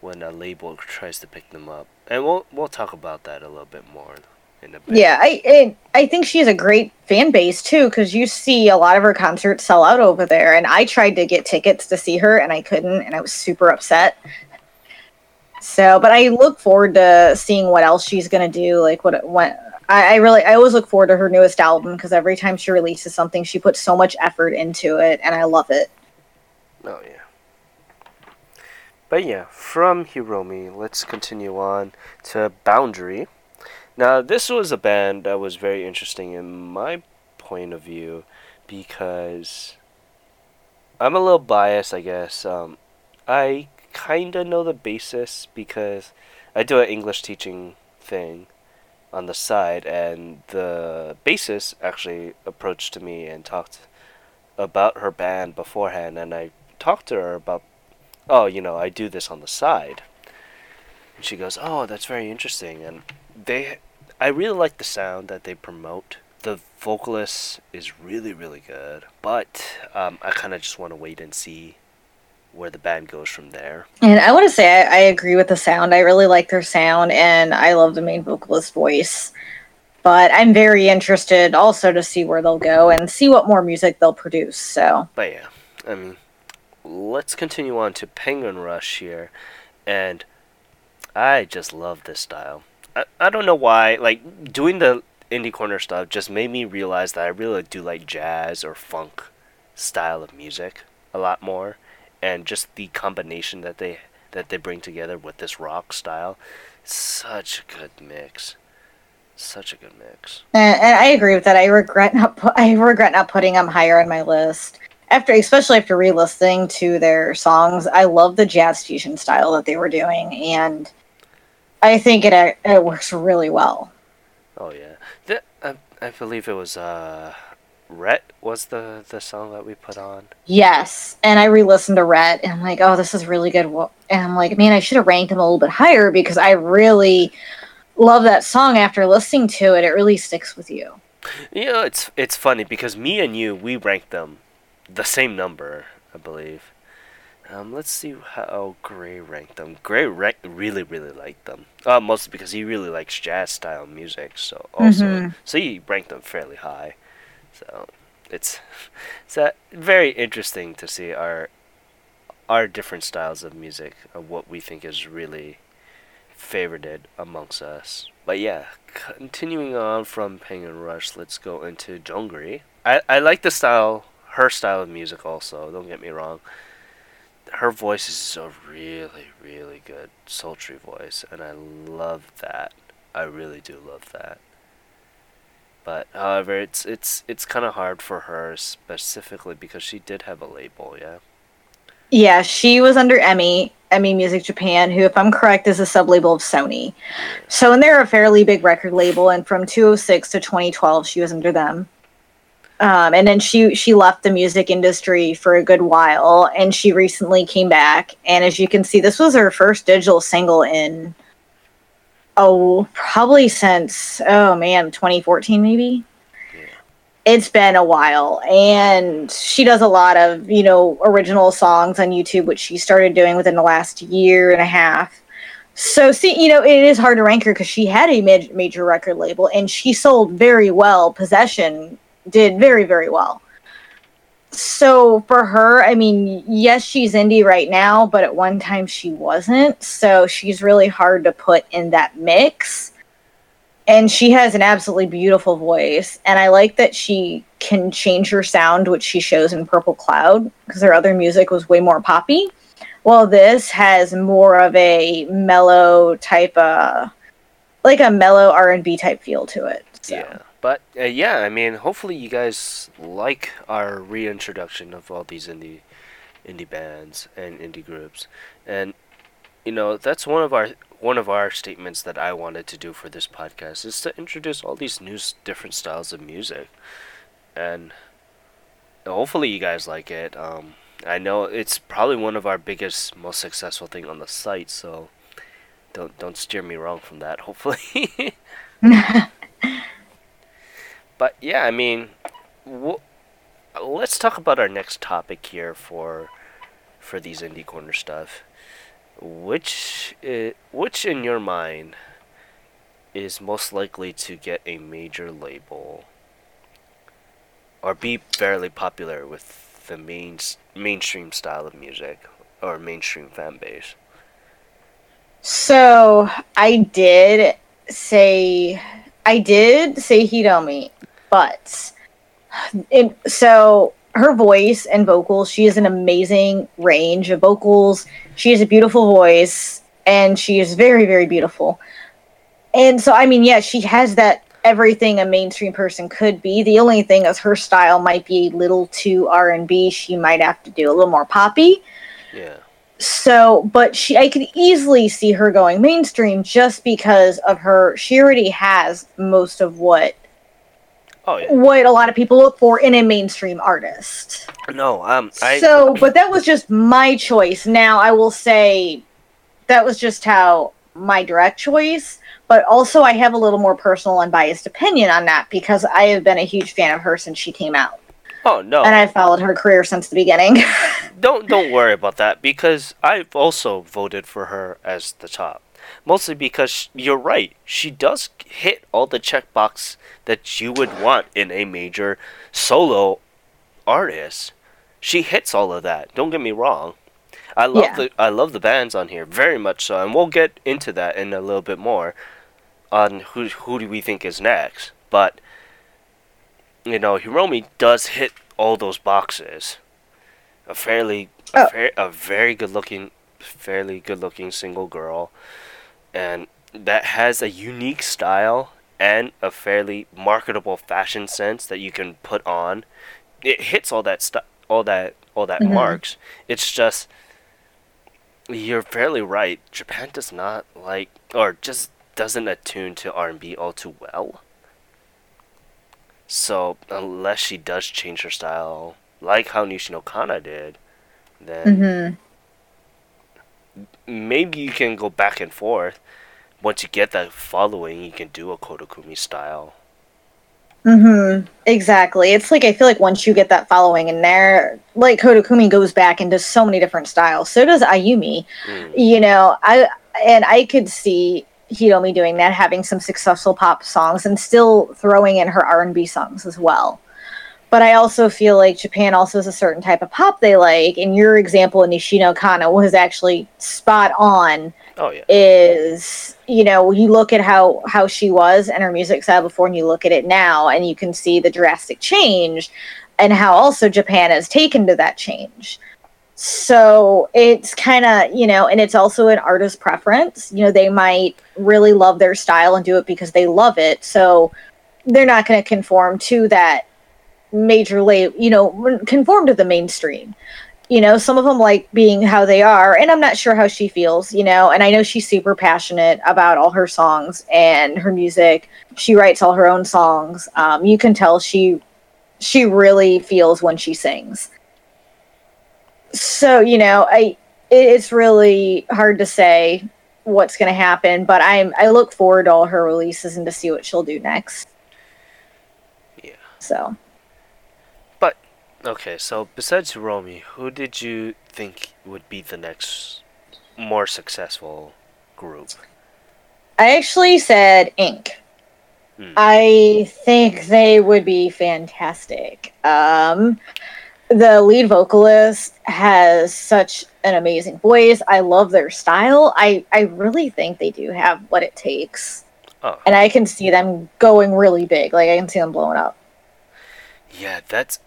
when a label tries to pick them up, and we'll we'll talk about that a little bit more in a bit. Yeah, I it, I think she has a great fan base too, because you see a lot of her concerts sell out over there. And I tried to get tickets to see her, and I couldn't, and I was super upset. So, but I look forward to seeing what else she's gonna do. Like what when I, I really I always look forward to her newest album because every time she releases something, she puts so much effort into it, and I love it. Oh yeah. But yeah, from Hiromi, let's continue on to Boundary. Now, this was a band that was very interesting in my point of view because I'm a little biased, I guess. Um, I kind of know the basis because I do an English teaching thing on the side, and the bassist actually approached to me and talked about her band beforehand, and I talked to her about, oh, you know, I do this on the side. And she goes, oh, that's very interesting, and they, I really like the sound that they promote. The vocalist is really, really good, but um, I kind of just want to wait and see where the band goes from there. And I want to say I, I agree with the sound. I really like their sound, and I love the main vocalist voice. But I'm very interested also to see where they'll go and see what more music they'll produce. So, but yeah, I mean, let's continue on to Penguin Rush here, and I just love this style. I, I don't know why, like doing the indie corner stuff just made me realize that I really do like jazz or funk style of music a lot more, and just the combination that they that they bring together with this rock style, such a good mix. Such a good mix. And, and I agree with that. I regret not pu- I regret not putting them higher on my list. After, especially after re-listening to their songs, I love the jazz fusion style that they were doing, and I think it it works really well. Oh yeah, the, I, I believe it was uh, Rhett was the the song that we put on. Yes, and I re-listened to Rhett, and I'm like, oh, this is really good. And I'm like, man, I should have ranked him a little bit higher because I really love that song. After listening to it, it really sticks with you. You know, it's it's funny because me and you we ranked them the same number, I believe. Um, let's see how Gray ranked them. Gray re- really, really liked them. Uh, mostly because he really likes jazz style music. So also, mm-hmm. so he ranked them fairly high. So it's it's uh, very interesting to see our our different styles of music of what we think is really favorited amongst us. But yeah, continuing on from Penguin Rush, let's go into Jungri. I I like the style, her style of music also. Don't get me wrong her voice is a really, really good, sultry voice, and I love that. I really do love that. But however, it's it's it's kind of hard for her specifically because she did have a label, yeah. Yeah, she was under Emmy, Emmy Music Japan, who, if I'm correct, is a sub label of Sony. So, and they're a fairly big record label, and from 2006 to 2012, she was under them. Um, and then she she left the music industry for a good while, and she recently came back. And as you can see, this was her first digital single in oh probably since oh man 2014 maybe. It's been a while, and she does a lot of you know original songs on YouTube, which she started doing within the last year and a half. So see, you know, it is hard to rank her because she had a major record label and she sold very well. Possession did very very well so for her i mean yes she's indie right now but at one time she wasn't. So she's really hard to put in that mix. And she has an absolutely beautiful voice. And i like that she can change her sound which she shows in purple cloud because her other music was way more poppy. While this has more of a mellow type of like a mellow r&b type feel to it so. yeah but uh, yeah, I mean, hopefully you guys like our reintroduction of all these indie indie bands and indie groups, and you know that's one of our one of our statements that I wanted to do for this podcast is to introduce all these new different styles of music, and hopefully you guys like it. Um, I know it's probably one of our biggest, most successful thing on the site, so don't don't steer me wrong from that. Hopefully. But yeah, I mean, let's talk about our next topic here for for these indie corner stuff. Which uh, which in your mind is most likely to get a major label or be fairly popular with the main mainstream style of music or mainstream fan base? So I did say I did say Hitomi but it, so her voice and vocals, she has an amazing range of vocals. She has a beautiful voice and she is very, very beautiful. And so, I mean, yeah, she has that everything a mainstream person could be. The only thing is her style might be a little too R and B. She might have to do a little more poppy. Yeah. So, but she, I could easily see her going mainstream just because of her. She already has most of what Oh, yeah. what a lot of people look for in a mainstream artist. No, um, I, so, but that was just my choice. Now, I will say that was just how my direct choice, but also I have a little more personal, unbiased opinion on that because I have been a huge fan of her since she came out. Oh no. And I've followed her career since the beginning. don't don't worry about that because I've also voted for her as the top. Mostly because you're right. She does hit all the checkbox that you would want in a major solo artist. She hits all of that. Don't get me wrong. I love Yeah. the I love the bands on here very much so, and we'll get into that in a little bit more on who who do we think is next. But you know, Hiromi does hit all those boxes. A fairly a, Oh. fair, a very good looking fairly good looking single girl and that has a unique style and a fairly marketable fashion sense that you can put on. It hits all that stuff all that all that Mhm. marks. It's just you're fairly right. Japan does not like or just doesn't attune to R&B all too well. So, unless she does change her style like how Nishino Kana did, then hmm maybe you can go back and forth. Once you get that following, you can do a Koda Kumi style. hmm Exactly. It's like I feel like once you get that following in there, like Koda Kumi goes back into so many different styles. So does Ayumi. Mm. You know, I and I could see Hiromi doing that, having some successful pop songs and still throwing in her R and B songs as well. But I also feel like Japan also has a certain type of pop they like, and your example in Nishino Kana was actually spot on. Oh yeah. is you know you look at how how she was and her music style before and you look at it now and you can see the drastic change and how also japan has taken to that change. So it's kind of you know and it's also an artist preference. You know they might really love their style and do it because they love it. So they're not going to conform to that major label you know conform to the mainstream. You know some of them like being how they are and i'm not sure how she feels you know and i know she's super passionate about all her songs and her music. She writes all her own songs. Um, you can tell she she really feels when she sings. So you know i it, it's really hard to say what's going to happen but i'm i look forward to all her releases and to see what she'll do next. Yeah. so Okay, so besides Romy, who did you think would be the next more successful group? I actually said Ink. Hmm. I think they would be fantastic. Um, the lead vocalist has such an amazing voice. I love their style. I, I really think they do have what it takes. Oh. And I can see them going really big. Like, I can see them blowing up. Yeah, that's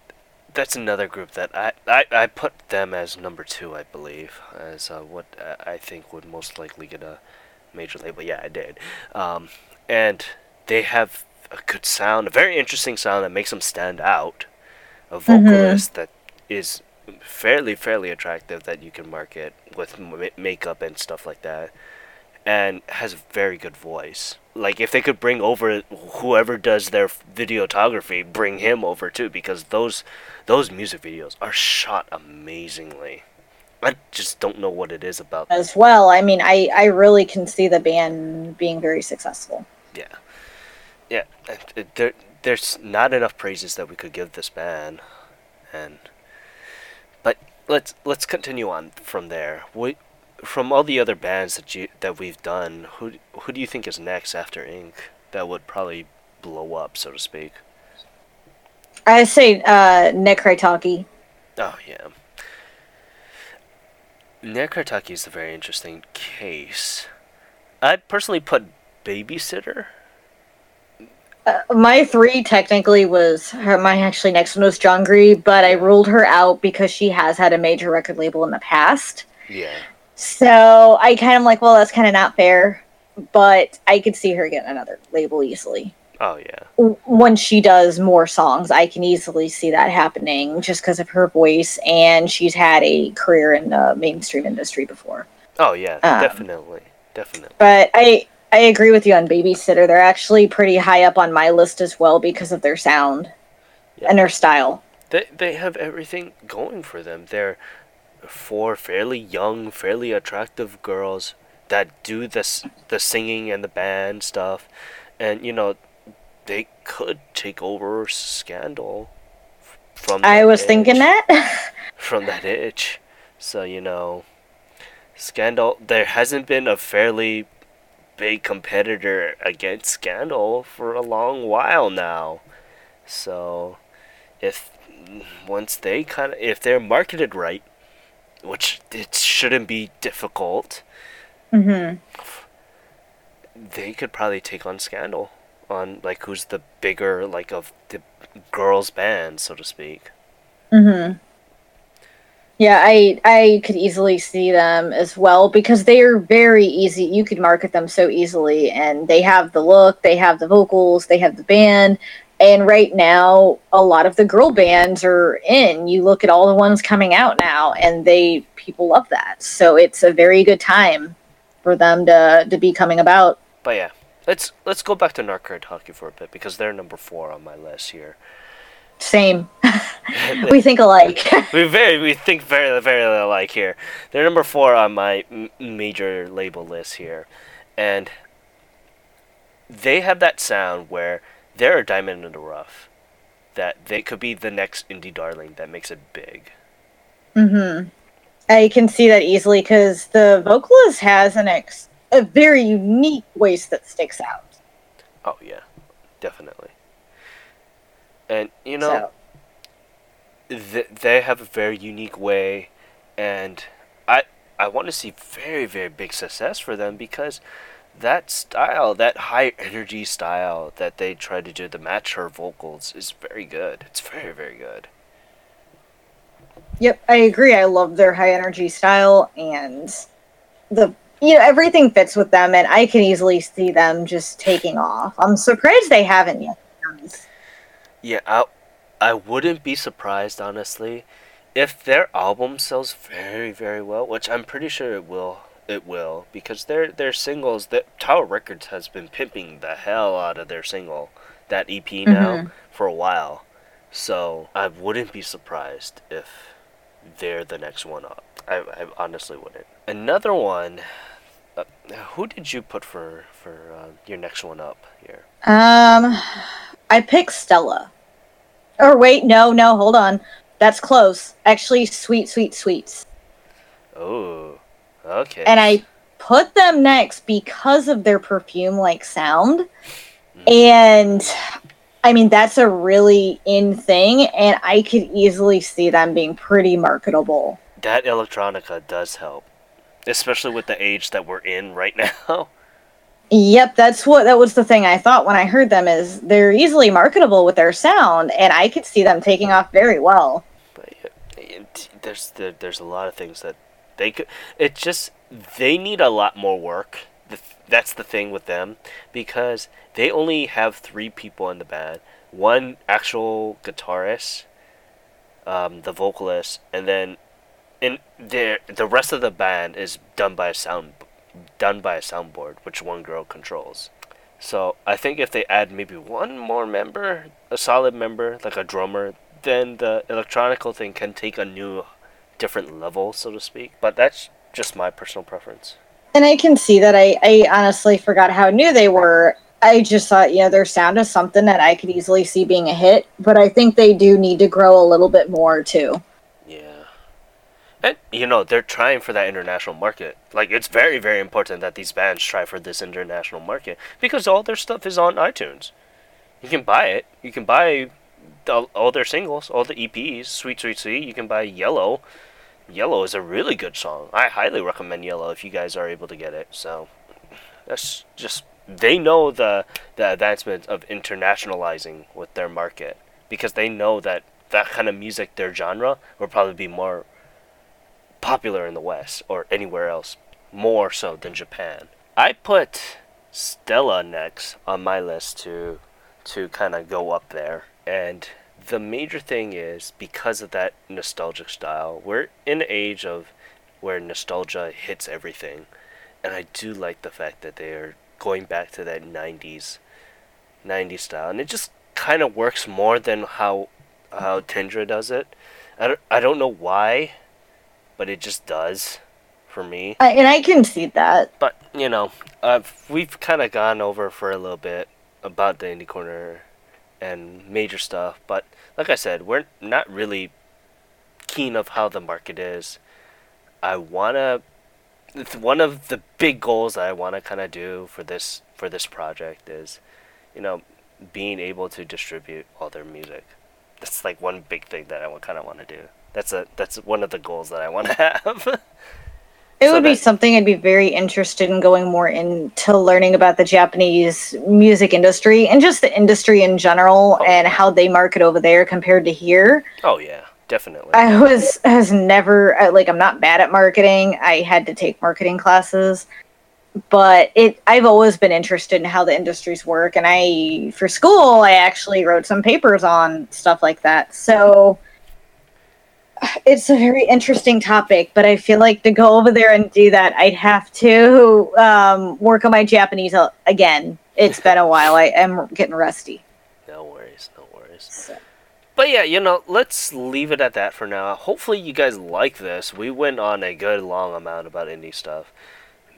that's another group that I, I, I put them as number two, I believe, as uh, what uh, I think would most likely get a major label. Yeah, I did. Um, and they have a good sound, a very interesting sound that makes them stand out. A vocalist that is fairly fairly attractive that you can market with m- makeup and stuff like that, and has a very good voice. Like if they could bring over whoever does their videography, bring him over too, because those those music videos are shot amazingly. I just don't know what it is about. As well, I mean, I, I really can see the band being very successful. Yeah, yeah. it- uh, There, there's not enough praises that we could give this band, and but let's let's continue on from there. We, from all the other bands that you that we've done, who who do you think is next after Ink that would probably blow up, so to speak? I say uh, Oh yeah. Necry Talkie is a very interesting case. I personally put babysitter. Uh, my three technically was her. My actually next one was Jungri, but I ruled her out because she has had a major record label in the past. Yeah. So I kind of like, well, that's kind of not fair. But I could see her getting another label easily. Oh yeah. When she does more songs, I can easily see that happening just because of her voice, and she's had a career in the mainstream industry before. Oh yeah. Um, definitely. Definitely. But I I agree with you on Babysitter. They're actually pretty high up on my list as well because of their sound Yeah. and their style. They they have everything going for them. They're four fairly young, fairly attractive girls that do this the singing and the band stuff, and you know, they could take over Scandal from. I was thinking itch- that. from that itch. So you know, Scandal. There hasn't been a fairly big competitor against Scandal for a long while now. So if once they kind of if they're marketed right, which it shouldn't be difficult, hmm they could probably take on Scandal on like who's the bigger like of the girls band so to speak. hmm Yeah, I I could easily see them as well because they are very easy. You could market them so easily, and they have the look, they have the vocals, they have the band. And right now, a lot of the girl bands are in. You look at all the ones coming out now, and they people love that. So it's a very good time for them to to be coming about. But yeah, let's let's go back to Necry Talkie for a bit because they're number four on my list here. Same, we think alike. we very we think very very alike here. They're number four on my m- major label list here, and they have that sound where they're a diamond in the rough. That they could be the next indie darling that makes it big. hmm I can see that easily because the vocalist has an ex- a very unique voice that sticks out. Oh yeah, definitely. And you know, so, th- they have a very unique way, and I I want to see very very big success for them because that style, that high energy style that they try to do to match her vocals is very good. It's very very good. yep, I agree. I love their high energy style and the you know everything fits with them, and I can easily see them just taking off. I'm surprised they haven't yet. to be honest. Yeah, I I wouldn't be surprised honestly if their album sells very very well, which I'm pretty sure it will. It will because their their singles that Tower Records has been pimping the hell out of their single that EP now Mhm. for a while. So I wouldn't be surprised if they're the next one up. I, I honestly wouldn't. Another one. Uh, who did you put for for uh, your next one up here? Um, I picked Stella. Or wait, no, no, hold on. That's close. Actually, Sweet Sweet Sweets. Oh, okay. and I put them next because of their perfume like sound. And I mean, that's a really in thing, and I could easily see them being pretty marketable. that electronica does help, especially with the age that we're in right now. Yep, that's what that was the thing I thought when I heard them is they're easily marketable with their sound, and I could see them taking off very well. But yeah, there's there, there's a lot of things that they could. It just they need a lot more work. That's the thing with them because they only have three people in the band. One actual guitarist, um, the vocalist, and then in the the rest of the band is done by a sound done by a soundboard, which one girl controls. So I think if they add maybe one more member, a solid member like a drummer, then the electronical thing can take a new, different level, so to speak. But that's just my personal preference. And I can see that I, I honestly forgot how new they were. I just thought, you know, their sound is something that I could easily see being a hit, but I think they do need to grow a little bit more too. Yeah. And you know they're trying for that international market. Like it's very very important that these bands try for this international market because all their stuff is on iTunes. You can buy it. You can buy all, all their singles, all the EPs. Sweet Sweet Sweet. You can buy Yellow. Yellow is a really good song. I highly recommend Yellow if you guys are able to get it. So that's just they know the the advancement of internationalizing with their market because they know that that kind of music, their genre, will probably be more popular in the West or anywhere else, more so than Japan. I put Stella next on my list to to kind of go up there, and the major thing is because of that nostalgic style. We're in an age of where nostalgia hits everything, and I do like the fact that they are going back to that '90s, '90s style, and it just kind of works more than how how Tendra does it. I don't, I don't know why, but it just does for me. I, and I can see that. But you know, uh, we've kind of gone over for a little bit about the indie corner, and major stuff. But like I said, we're not really keen of how the market is. I wanna. One of the big goals that I want to kind of do for this for this project is, you know, being able to distribute all their music. That's like one big thing that I kind of want to do. That's a that's one of the goals that I want to have. It So would be something I'd be very interested in going more into learning about the Japanese music industry and just the industry in general Oh, and how they market over there compared to here. oh yeah, definitely. I was has never like I'm not bad at marketing. I had to take marketing classes, but it I've always been interested in how the industries work and I for school I actually wrote some papers on stuff like that. So it's a very interesting topic, but I feel like to go over there and do that, I'd have to um, work on my Japanese again. It's been a while. I am getting rusty. no worries, no worries. So. But yeah, you know, let's leave it at that for now. Hopefully, you guys like this. We went on a good long amount about indie stuff.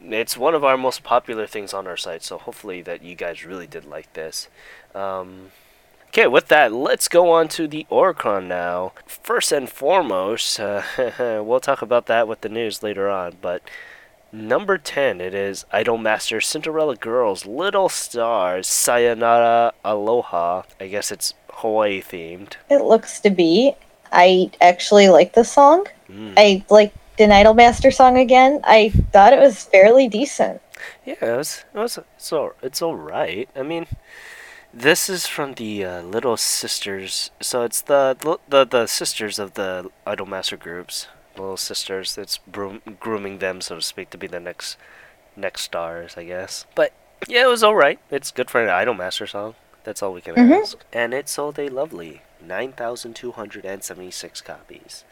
It's one of our most popular things on our site, so hopefully that you guys really did like this. Um, okay, with that, let's go on to the Oricon now. First and foremost, uh, we'll talk about that with the news later on, but number 10, it is Idolmaster Cinderella Girls Little Stars Sayonara Aloha. I guess it's Hawaii themed. It looks to be. I actually like the song. Mm. I like the Idolmaster song again. I thought it was fairly decent. Yeah, it was, it was it's all it's all right. I mean, this is from the uh, Little Sisters, so it's the the the sisters of the Idolmaster groups. Little Sisters. It's broom, grooming them, so to speak, to be the next next stars, I guess. But yeah, it was all right. It's good for an Idolmaster song. That's all we can Mhm. ask. And it sold a lovely nine thousand two hundred and seventy six copies.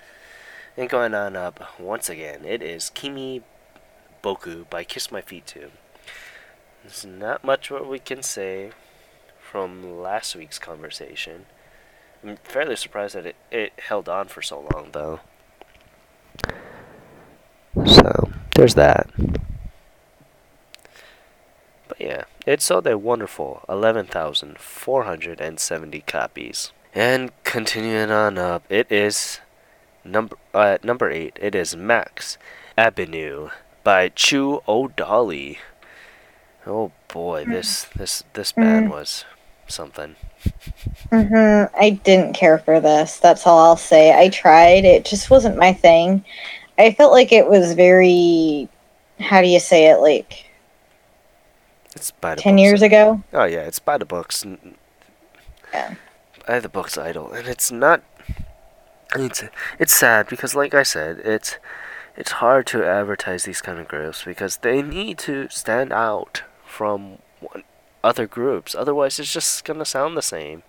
And going on up once again, it is Kimi Boku by Kiss My Feet 2. There's not much what we can say from last week's conversation. I'm fairly surprised that it, it held on for so long, though. So, there's that. But yeah, it sold a wonderful 11,470 copies. And continuing on up, it is number uh, number 8. It is Max Avenue by Chu O'Dolly. Oh boy, this this this band was something. hmm I didn't care for this. That's all I'll say. I tried. It just wasn't my thing. I felt like it was very. How do you say it? Like It's by the ten books. years ago. Oh yeah, it's by the books. Yeah. By the books idol, and it's not. It's it's sad because, like I said, it's it's hard to advertise these kind of groups because they need to stand out from one, other groups. Otherwise, it's just gonna sound the same.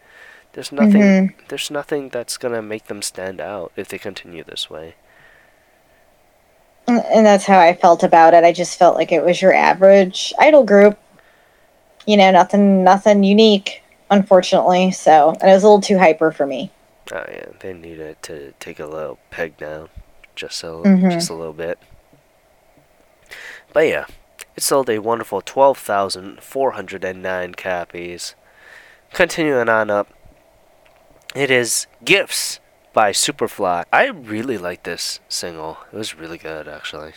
There's nothing. Mhm. There's nothing that's gonna make them stand out if they continue this way. And that's how I felt about it. I just felt like it was your average idol group. You know, nothing, nothing unique, unfortunately. So, and it was a little too hyper for me. Oh yeah, they needed to take a little peg down, just so Mhm. just a little bit. But yeah, it sold a wonderful twelve thousand four hundred and nine copies. Continuing on up, it is "Gifts" by Superfly. I really like this single. It was really good, actually.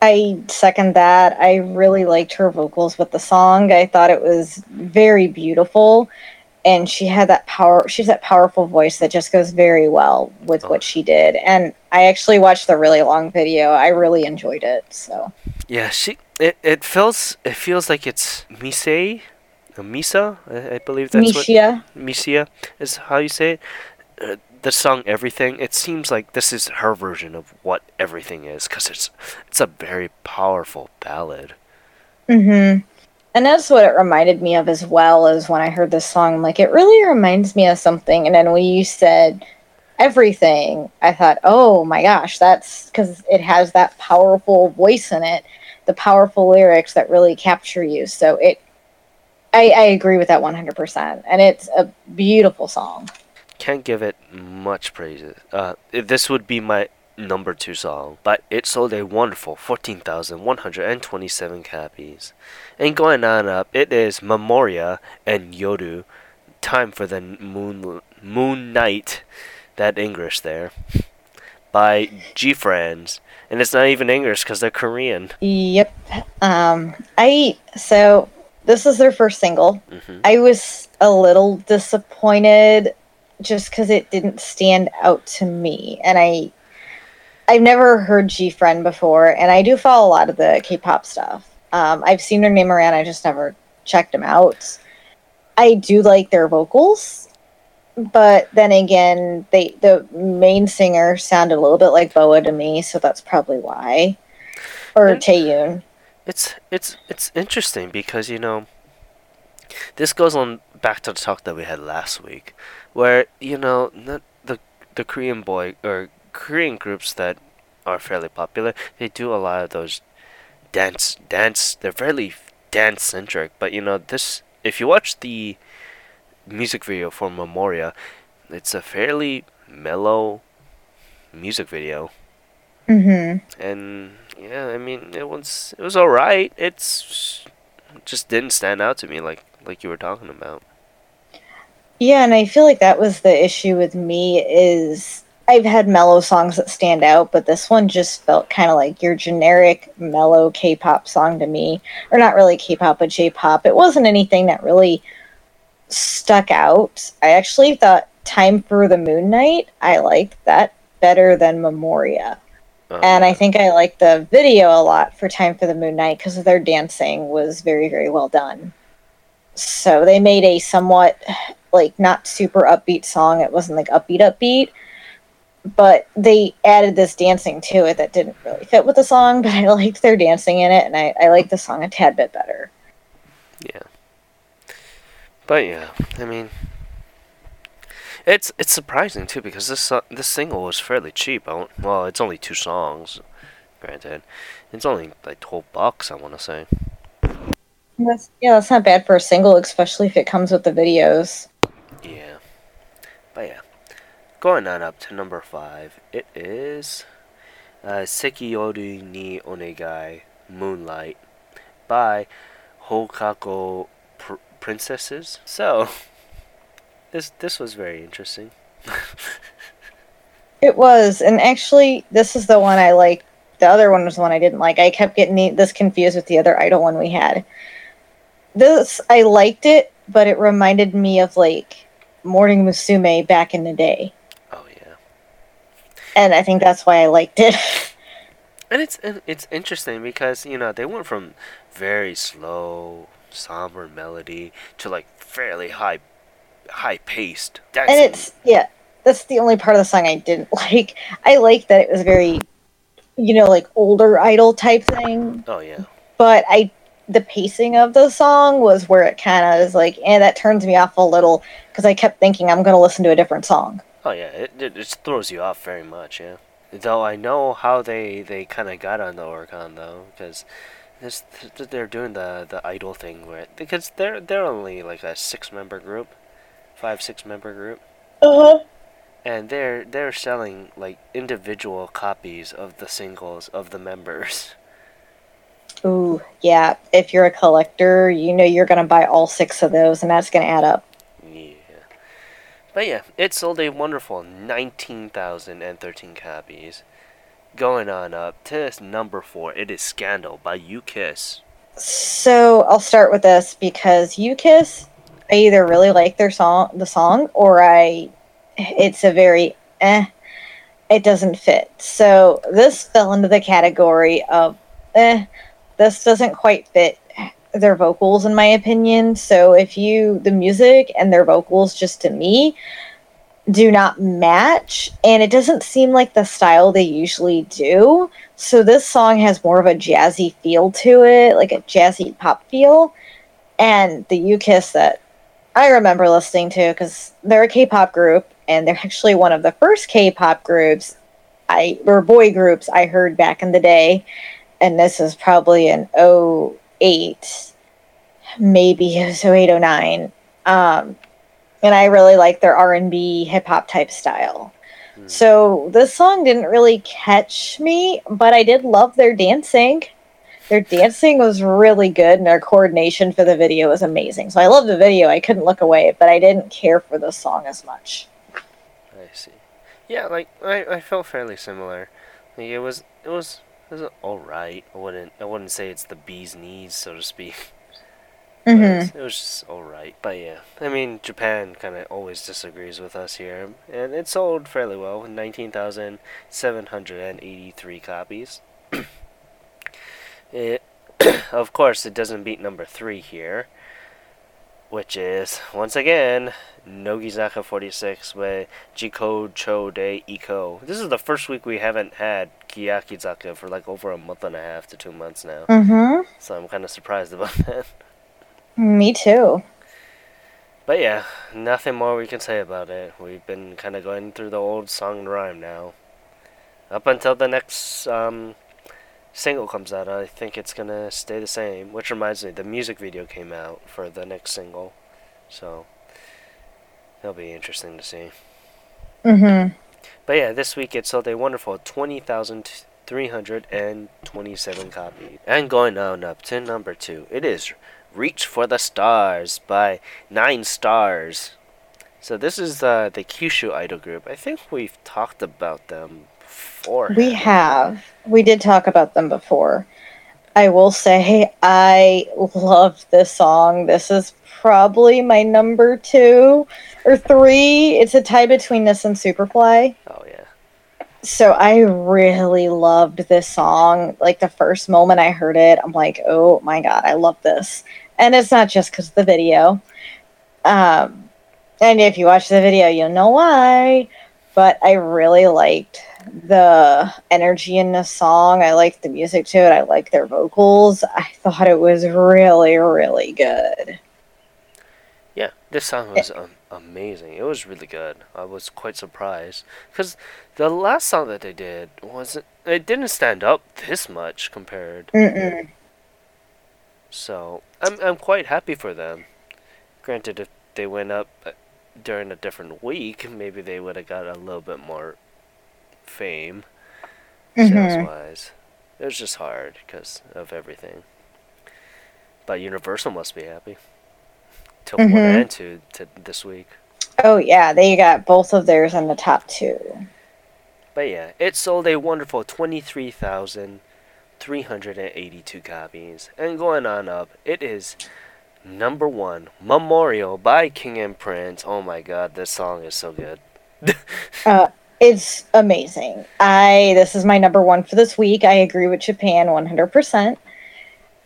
I second that. I really liked her vocals with the song. I thought it was very beautiful. And she had that power, she's that powerful voice that just goes very well with Oh. what she did. And I actually watched the really long video. I really enjoyed it. So, Yeah, she. It, it feels it feels like it's Misei, Misa. I, I believe that's what. Mishia, Misia is how you say it. Uh, the song "Everything." It seems like this is her version of what everything is, because it's it's a very powerful ballad. Mm-hmm. And that's what it reminded me of as well as when I heard this song. I'm like, it really reminds me of something. And then when you said everything, I thought, oh my gosh, that's because it has that powerful voice in it, the powerful lyrics that really capture you. So it, I, I agree with that 100%. And it's a beautiful song. Can't give it much praises. Uh, this would be my number two song, but it sold a wonderful fourteen thousand one hundred and twenty-seven copies. And going on up, it is Memoria and Yoru time for the moon moon night that english there by g friends and it's not even english because they're korean Yep. Um, I so this is their first single. hmm I was a little disappointed just because it didn't stand out to me, and I I've never heard G Friend before, and I do follow a lot of the K-pop stuff. Um, I've seen their name around. I just never checked them out. I do like their vocals, but then again, they the main singer sounded a little bit like Boa to me, so that's probably why. Or And- Taeyoon. it's it's it's interesting because you know this goes on back to the talk that we had last week where you know not the the korean boy or korean groups that are fairly popular they do a lot of those dance dance they're fairly dance centric but you know this if you watch the music video for memoria it's a fairly mellow music video Mm-hmm. and yeah, I mean it was it was all right. It's it just didn't stand out to me like like you were talking about. Yeah, and I feel like that was the issue with me is I've had mellow songs that stand out, but this one just felt kind of like your generic mellow K-pop song to me, or not really K-pop, but J-pop. It wasn't anything that really stuck out. I actually thought "Time for the Moon Night" I liked that better than "Memoria." Um, and I think I liked the video a lot for Time for the Moon Night because their dancing was very, very well done. So they made a somewhat like not super upbeat song. It wasn't like upbeat, upbeat, but they added this dancing to it that didn't really fit with the song. But I liked their dancing in it, and I, I liked the song a tad bit better. yeah, but yeah, I mean. It's it's surprising too because this so- this single was fairly cheap. I well, it's only two songs, granted. It's only like twelve bucks. I want to say. That's, yeah, that's not bad for a single, especially if it comes with the videos. Yeah. But yeah. Going on up to number five, it is uh, Sekiyoru ni Onegai Moonlight by Houkago Princesses. So, this this was very interesting. It was, and actually, this is the one I like. The other one was the one I didn't like. I kept getting the, this confused with the other idol one we had. This I liked it, but it reminded me of like Morning Musume back in the day, Oh yeah. and I think that's why I liked it. And it's and it's interesting because you know they went from very slow, somber melody to like fairly high, high paced dancing. and it's yeah, that's the only part of the song I didn't like. I like that it was very, you know, like older idol type thing. oh yeah. but I the pacing of the song was where it kind of is like, and that turns me off a little because I kept thinking I'm going to listen to a different song. Oh yeah, it, it it throws you off very much, yeah. Though I know how they they kind of got on the Oricon though, because th- they're doing the the idol thing where because they're they're only like a six member group, five six member group, Uh huh. and they're they're selling like individual copies of the singles of the members. Ooh, yeah. If you're a collector, you know you're going to buy all six of those, and that's going to add up. Yeah. But yeah, it sold a wonderful 19,013 copies. Going on up to number four, it is Scandal by U-KISS. So I'll start with this because U-KISS. I either really like their song, the song, or I, it's a very eh. It doesn't fit. So this fell into the category of eh. This doesn't quite fit their vocals, in my opinion. So if you the music and their vocals, just to me, do not match, and it doesn't seem like the style they usually do. So this song has more of a jazzy feel to it, like a jazzy pop feel. And the U-KISS that I remember listening to because they're a K-pop group, and they're actually one of the first K-pop groups I or boy groups I heard back in the day. And this is probably an 08, maybe it was 08, 09. Um, and I really like their R&B hip hop type style. Hmm. So this song didn't really catch me, but I did love their dancing. their dancing was really good and their coordination for the video was amazing. So I love the video. I couldn't look away, but I didn't care for the song as much. I see. Yeah, like I, I felt fairly similar. Like it was it was it was all right. I wouldn't I wouldn't say it's the bee's knees, so to speak. But hmm it, was, just all right. But yeah, I mean Japan kind of always disagrees with us here, and it sold fairly well, nineteen thousand seven hundred and eighty-three copies. it, of course, it doesn't beat number three here, which is once again Nogizaka 46 with Jikochu de Ikou. This is the first week we haven't had Keyakizaka for like over a month and a half to two months now. hmm So I'm kind of surprised about that. Me too. But yeah, nothing more we can say about it. We've been kind of going through the old song and rhyme now. Up until the next um, single comes out, I think it's gonna stay the same. Which reminds me, the music video came out for the next single, so it'll be interesting to see. hmm But yeah, this week it sold a wonderful 20,327 copies. And going on up to number two, it is Reach for the Stars by Nine Stars. So this is uh, the Kyushu idol group. I think we've talked about them before. We have. We did talk about them before. I will say I love this song. This is probably my number two or three. It's a tie between this and Superfly. Oh yeah. So I really loved this song. Like the first moment I heard it, I'm like, oh my god, I love this. And it's not just because of the video. Um, and if you watch the video, you'll know why. But I really liked the energy in the song. I liked the music to it. I liked their vocals. I thought it was really, really good. Yeah, this song was um, amazing. It was really good. I was quite surprised because the last song that they did wasn't. It didn't stand up this much compared. Mm-mm. So I'm I'm quite happy for them. Granted, if they went up uh, during a different week, maybe they would have got a little bit more fame Mhm. sales wise. It was just hard because of everything. But Universal must be happy. Took one Mhm. and two to this week. Oh yeah, they got both of theirs on the top two. But yeah, it sold a wonderful 23,382 copies. And going on up, it is number one, Memorial by King and Prince. Oh my god, this song is so good. Uh, it's amazing. I this is my number one for this week. I agree with Japan 100%.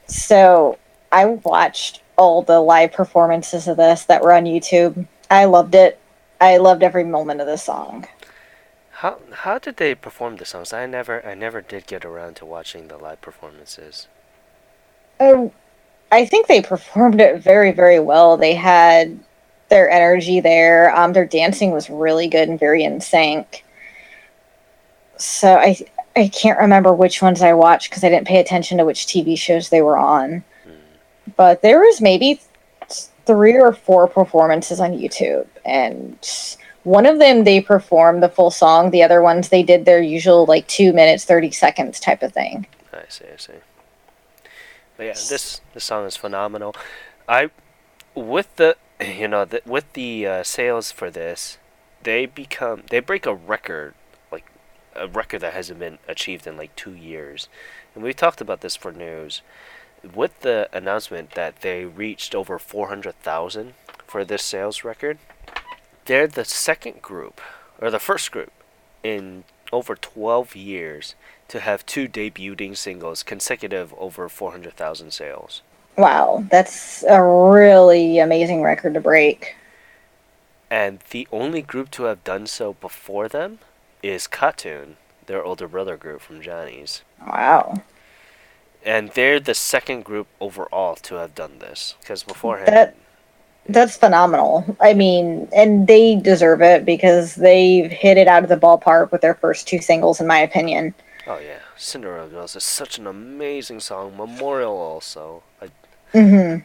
So I watched all the live performances of this that were on YouTube. I loved it. I loved every moment of the song. How how did they perform the songs? I never I never did get around to watching the live performances. Uh, I think they performed it very, very well. They had their energy there. Um, their dancing was really good and very in sync. So I I can't remember which ones I watched because I didn't pay attention to which TV shows they were on. But there was maybe three or four performances on YouTube, and one of them they performed the full song. The other ones they did their usual like two minutes thirty seconds type of thing. I see, I see. But yeah, this this song is phenomenal. I with the you know the, with the uh, sales for this, they become they break a record like a record that hasn't been achieved in like two years, and we talked about this for news. With the announcement that they reached over four hundred thousand for this sales record, they're the second group or the first group in over twelve years to have two debuting singles consecutive over 400,000 sales. Wow, that's a really amazing record to break. And the only group to have done so before them is KAT-TUN, their older brother group from Johnny's. Wow. And they're the second group overall to have done this. Because beforehand. That- That's phenomenal. I mean, and they deserve it because they've hit it out of the ballpark with their first two singles, in my opinion. Oh, yeah. Cinderella Girls is such an amazing song. Memorial also. I mm-hmm.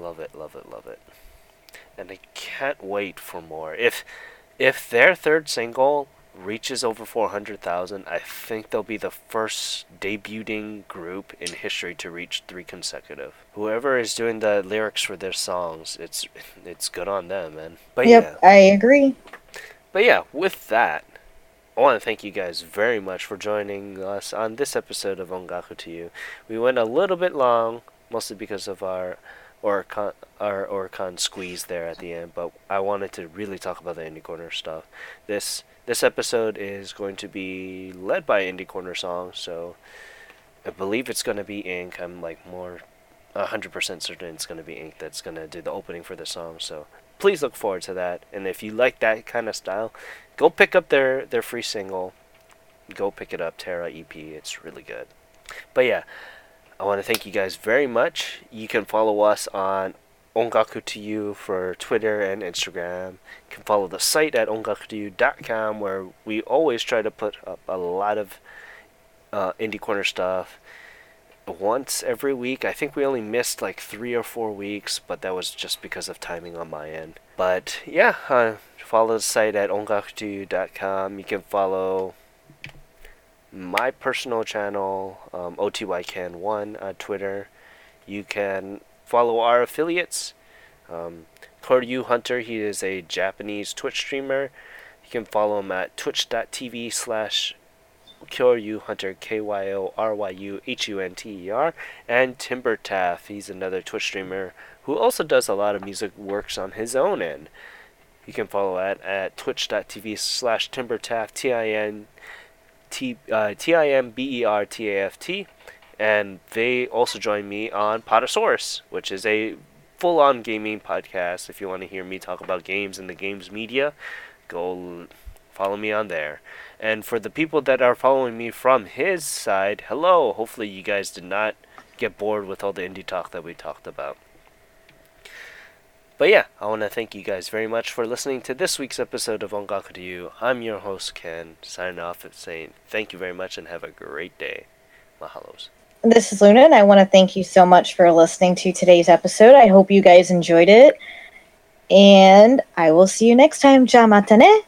Love it, love it, love it. And I can't wait for more. If if their third single reaches over 400,000, I think they'll be the first debuting group in history to reach three consecutive. Whoever is doing the lyrics for their songs, it's it's good on them, man. But yep, yeah. I agree. But yeah, with that, I want to thank you guys very much for joining us on this episode of Ongaku to You. We went a little bit long, mostly because of our Oricon, our Oricon squeeze there at the end, but I wanted to really talk about the Indie Corner stuff. This this episode is going to be led by Indie Corner Song, so I believe it's going to be Ink. I'm like more 100% certain it's going to be Ink that's going to do the opening for the song, so please look forward to that. And if you like that kind of style, go pick up their, their free single. Go pick it up, Terra EP. It's really good. But yeah, I want to thank you guys very much. You can follow us on Ongaku to You for Twitter and Instagram. You can follow the site at ongaku where we always try to put up a lot of uh, indie corner stuff once every week. I think we only missed like three or four weeks, but that was just because of timing on my end. But yeah, uh, follow the site at ongaku You can follow my personal channel, um, OTYCan1 on Twitter. You can follow our affiliates. Um, Kyoryu Hunter, he is a Japanese Twitch streamer. You can follow him at twitch.tv slash Kyoryu Hunter, K Y O R Y U H U N T E R. And Timber Taft, he's another Twitch streamer who also does a lot of music works on his own end. You can follow at, at twitch.tv slash timbertaft, T I N T uh, T I M B E R T A F T and they also join me on Potosaurus, which is a full on gaming podcast. If you want to hear me talk about games and the games media, go follow me on there. And for the people that are following me from his side, hello. Hopefully, you guys did not get bored with all the indie talk that we talked about. But yeah, I want to thank you guys very much for listening to this week's episode of Ongaku to You. I'm your host, Ken, signing off and saying thank you very much and have a great day. Mahalos. This is Luna, and I want to thank you so much for listening to today's episode. I hope you guys enjoyed it. And I will see you next time. Ja matane.